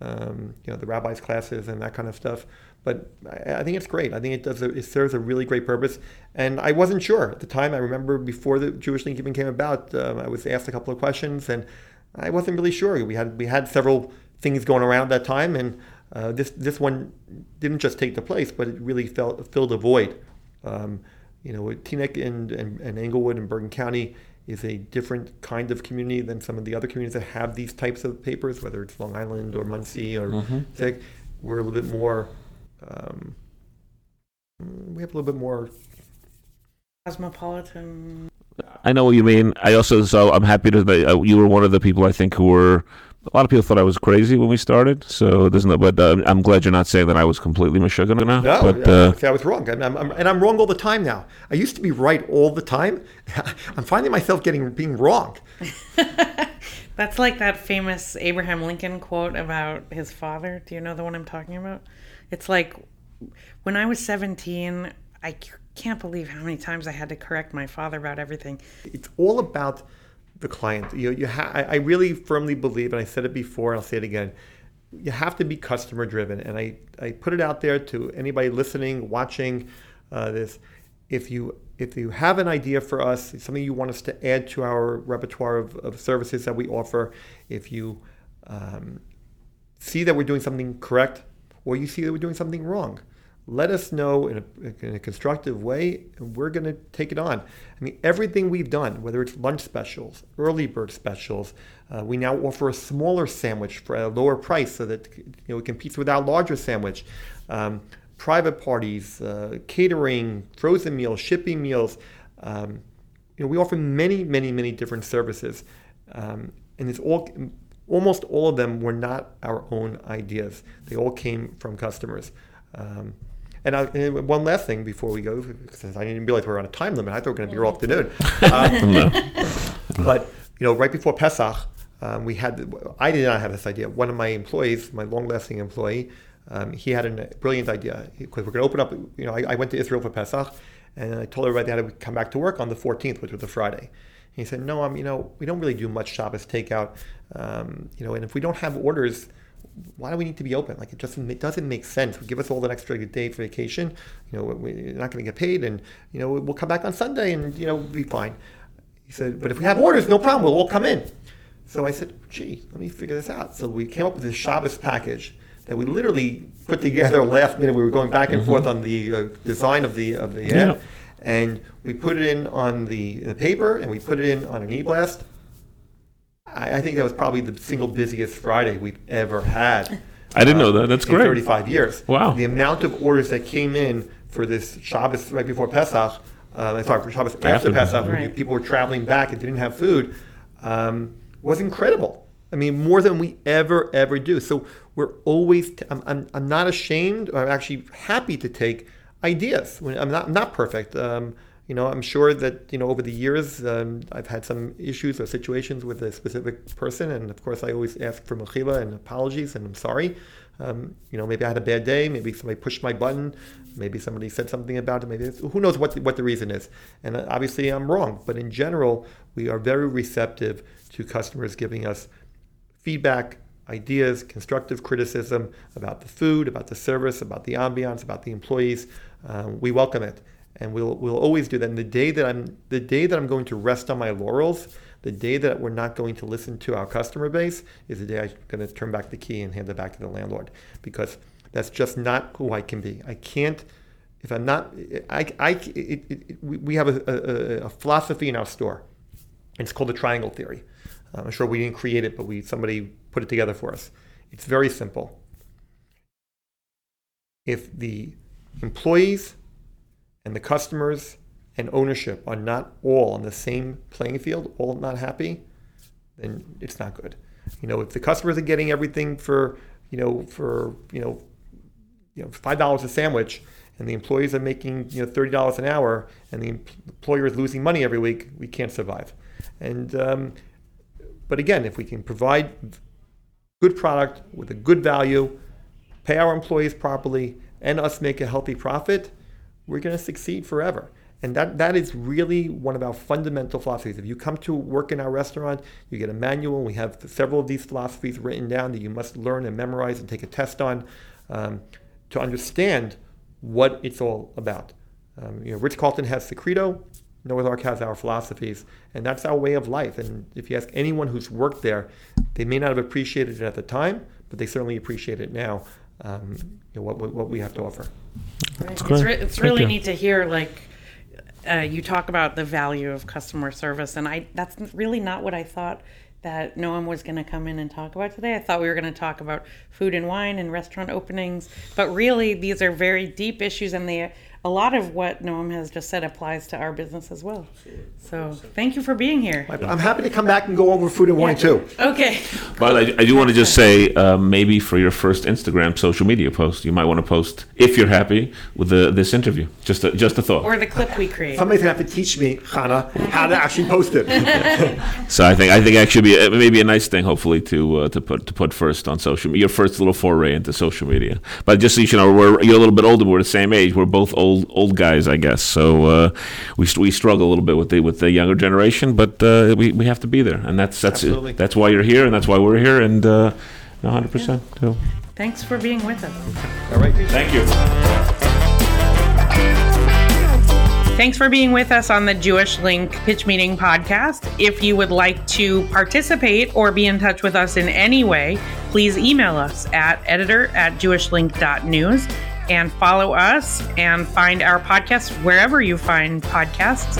um, you know the rabbis' classes and that kind of stuff. But I, I think it's great. I think it does a, it serves a really great purpose. And I wasn't sure at the time. I remember before the Jewish Link even came about, um, I was asked a couple of questions, and I wasn't really sure. We had we had several things going around that time, and uh, this this one didn't just take the place, but it really felt, filled a void. Um, you know, Teaneck and, and, and Englewood and Bergen County is a different kind of community than some of the other communities that have these types of papers, whether it's Long Island or Monsey or Zig. We're a little bit more, um, we have a little bit more cosmopolitan. I know what you mean. I also so I'm happy to. Uh, you were one of the people I think who were. A lot of people thought I was crazy when we started, so there's no. But uh, I'm glad you're not saying that I was completely mishuggah now. No, but yeah, uh, I was wrong, I'm, I'm, I'm- and I'm wrong all the time now. I used to be right all the time. I'm finding myself getting being wrong. That's like that famous Abraham Lincoln quote about his father. Do you know the one I'm talking about? It's like when I was 17, I can't believe how many times I had to correct my father about everything. It's all about the client. You, you ha- I really firmly believe, and I said it before, I'll say it again. You have to be customer driven, and I, I put it out there to anybody listening, watching uh, this. If you if you have an idea for us, something you want us to add to our repertoire of, of services that we offer, if you um, see that we're doing something correct or you see that we're doing something wrong, let us know in a, in a constructive way and we're going to take it on. I mean, everything we've done, whether it's lunch specials, early bird specials, uh, we now offer a smaller sandwich for a lower price so that you know, it competes with our larger sandwich. Um, private parties, uh, catering, frozen meals, shipping meals. Um, you know, we offer many, many, many different services, um, and it's all almost all of them were not our own ideas. They all came from customers. Um, and, I, and, one last thing before we go, because I didn't realize we were on a time limit. I thought we were going to be all afternoon. Uh, but you know, right before Pesach, um, we had. I did not have this idea. One of my employees, my long-lasting employee, um, he had a brilliant idea because we're going to open up. You know, I, I, went to Israel for Pesach, and I told everybody they had to come back to work on the 14th, which was a Friday. He said, "No, I'm. You know, we don't really do much Shabbos takeout. Um, you know, and if we don't have orders." Why do we need to be open? Like it just it doesn't make sense. Give us all an extra day for vacation. You know, we're not going to get paid, and you know we'll come back on Sunday, and you know we'll be fine. He said, but if we have orders, no problem. We'll all come in. So I said, gee, let me figure this out. So we came up with this Shabbos package that we literally put together last minute. We were going back and mm-hmm. forth on the uh, design of the of the yeah. And we put it in on the, the paper and we put it in on an e-blast. I, I think that was probably the single busiest Friday we've ever had. I didn't know that. That's great. 35 years. Wow. The amount of orders that came in for this Shabbos right before Pesach, uh, sorry, for Shabbos after, after Pesach, right. people were traveling back and didn't have food. Um, was incredible. I mean, more than we ever, ever do. So we're always, t- I'm, I'm, I'm not ashamed, I'm actually happy to take ideas. I'm not, I'm not perfect. Um, you know, I'm sure that, you know, over the years, um, I've had some issues or situations with a specific person. And of course, I always ask for mechila and apologies and I'm sorry. Um, you know, maybe I had a bad day. Maybe somebody pushed my button. Maybe somebody said something about it. Maybe who knows what the, what the reason is. And uh, obviously, I'm wrong. But in general, we are very receptive to customers giving us feedback, ideas, constructive criticism about the food, about the service, about the ambiance, about the employees. Um, we welcome it, and we'll we'll always do that. And the day that I'm the day that I'm going to rest on my laurels, the day that we're not going to listen to our customer base, is the day I'm going to turn back the key and hand it back to the landlord, because that's just not who I can be. I can't. If I'm not, I, I, it, it, we have a, a, a philosophy in our store. It's called the triangle theory. Uh, I'm sure we didn't create it, but we somebody put it together for us. It's very simple. If the employees and the customers and ownership are not all on the same playing field, all not happy, then it's not good. You know, if the customers are getting everything for, you know, for, you know, you know, five dollars a sandwich, and the employees are making, you know, thirty dollars an hour, and the employer is losing money every week, we can't survive. And um, but again, if we can provide good product with a good value, pay our employees properly, and us make a healthy profit, we're going to succeed forever. And that, that is really one of our fundamental philosophies. If you come to work in our restaurant, you get a manual. We have several of these philosophies written down that you must learn and memorize and take a test on um, to understand what it's all about. Um, you know, Ritz Carlton has the credo. Noah's Ark has our philosophies, and that's our way of life. And if you ask anyone who's worked there, they may not have appreciated it at the time, but they certainly appreciate it now. Um, you know, what, what we have to offer. Right. It's, re- it's really neat to hear like uh, you talk about the value of customer service, and I that's really not what I thought that Noam was going to come in and talk about today. I thought we were going to talk about food and wine and restaurant openings, but really these are very deep issues, and they a lot of what Noam has just said applies to our business as well. So thank you for being here. I'm happy to come back and go over food and wine too. Okay. But I, I do want to just say, uh, maybe for your first Instagram social media post, you might want to post if you're happy with the, this interview. Just a, just a thought. Or the clip we create. Somebody's gonna have to teach me, Hannah, how to actually post it. so I think I think actually be a, maybe a nice thing, hopefully, to uh, to put to put first on social media. Your first little foray into social media. But just so you know, we're you're a little bit older. We're the same age. We're both old old old guys, I guess. So uh, we we struggle a little bit with the with the younger generation, but uh, we we have to be there, and that's that's Absolutely. that's why you're here, and that's why we're here, and uh, 100. percent So Thanks for being with us. All right. thank you. Thanks for being with us on the Jewish Link Pitch Meeting podcast. If you would like to participate or be in touch with us in any way, please email us at editor at jewishlink.news and follow us and find our podcast wherever you find podcasts.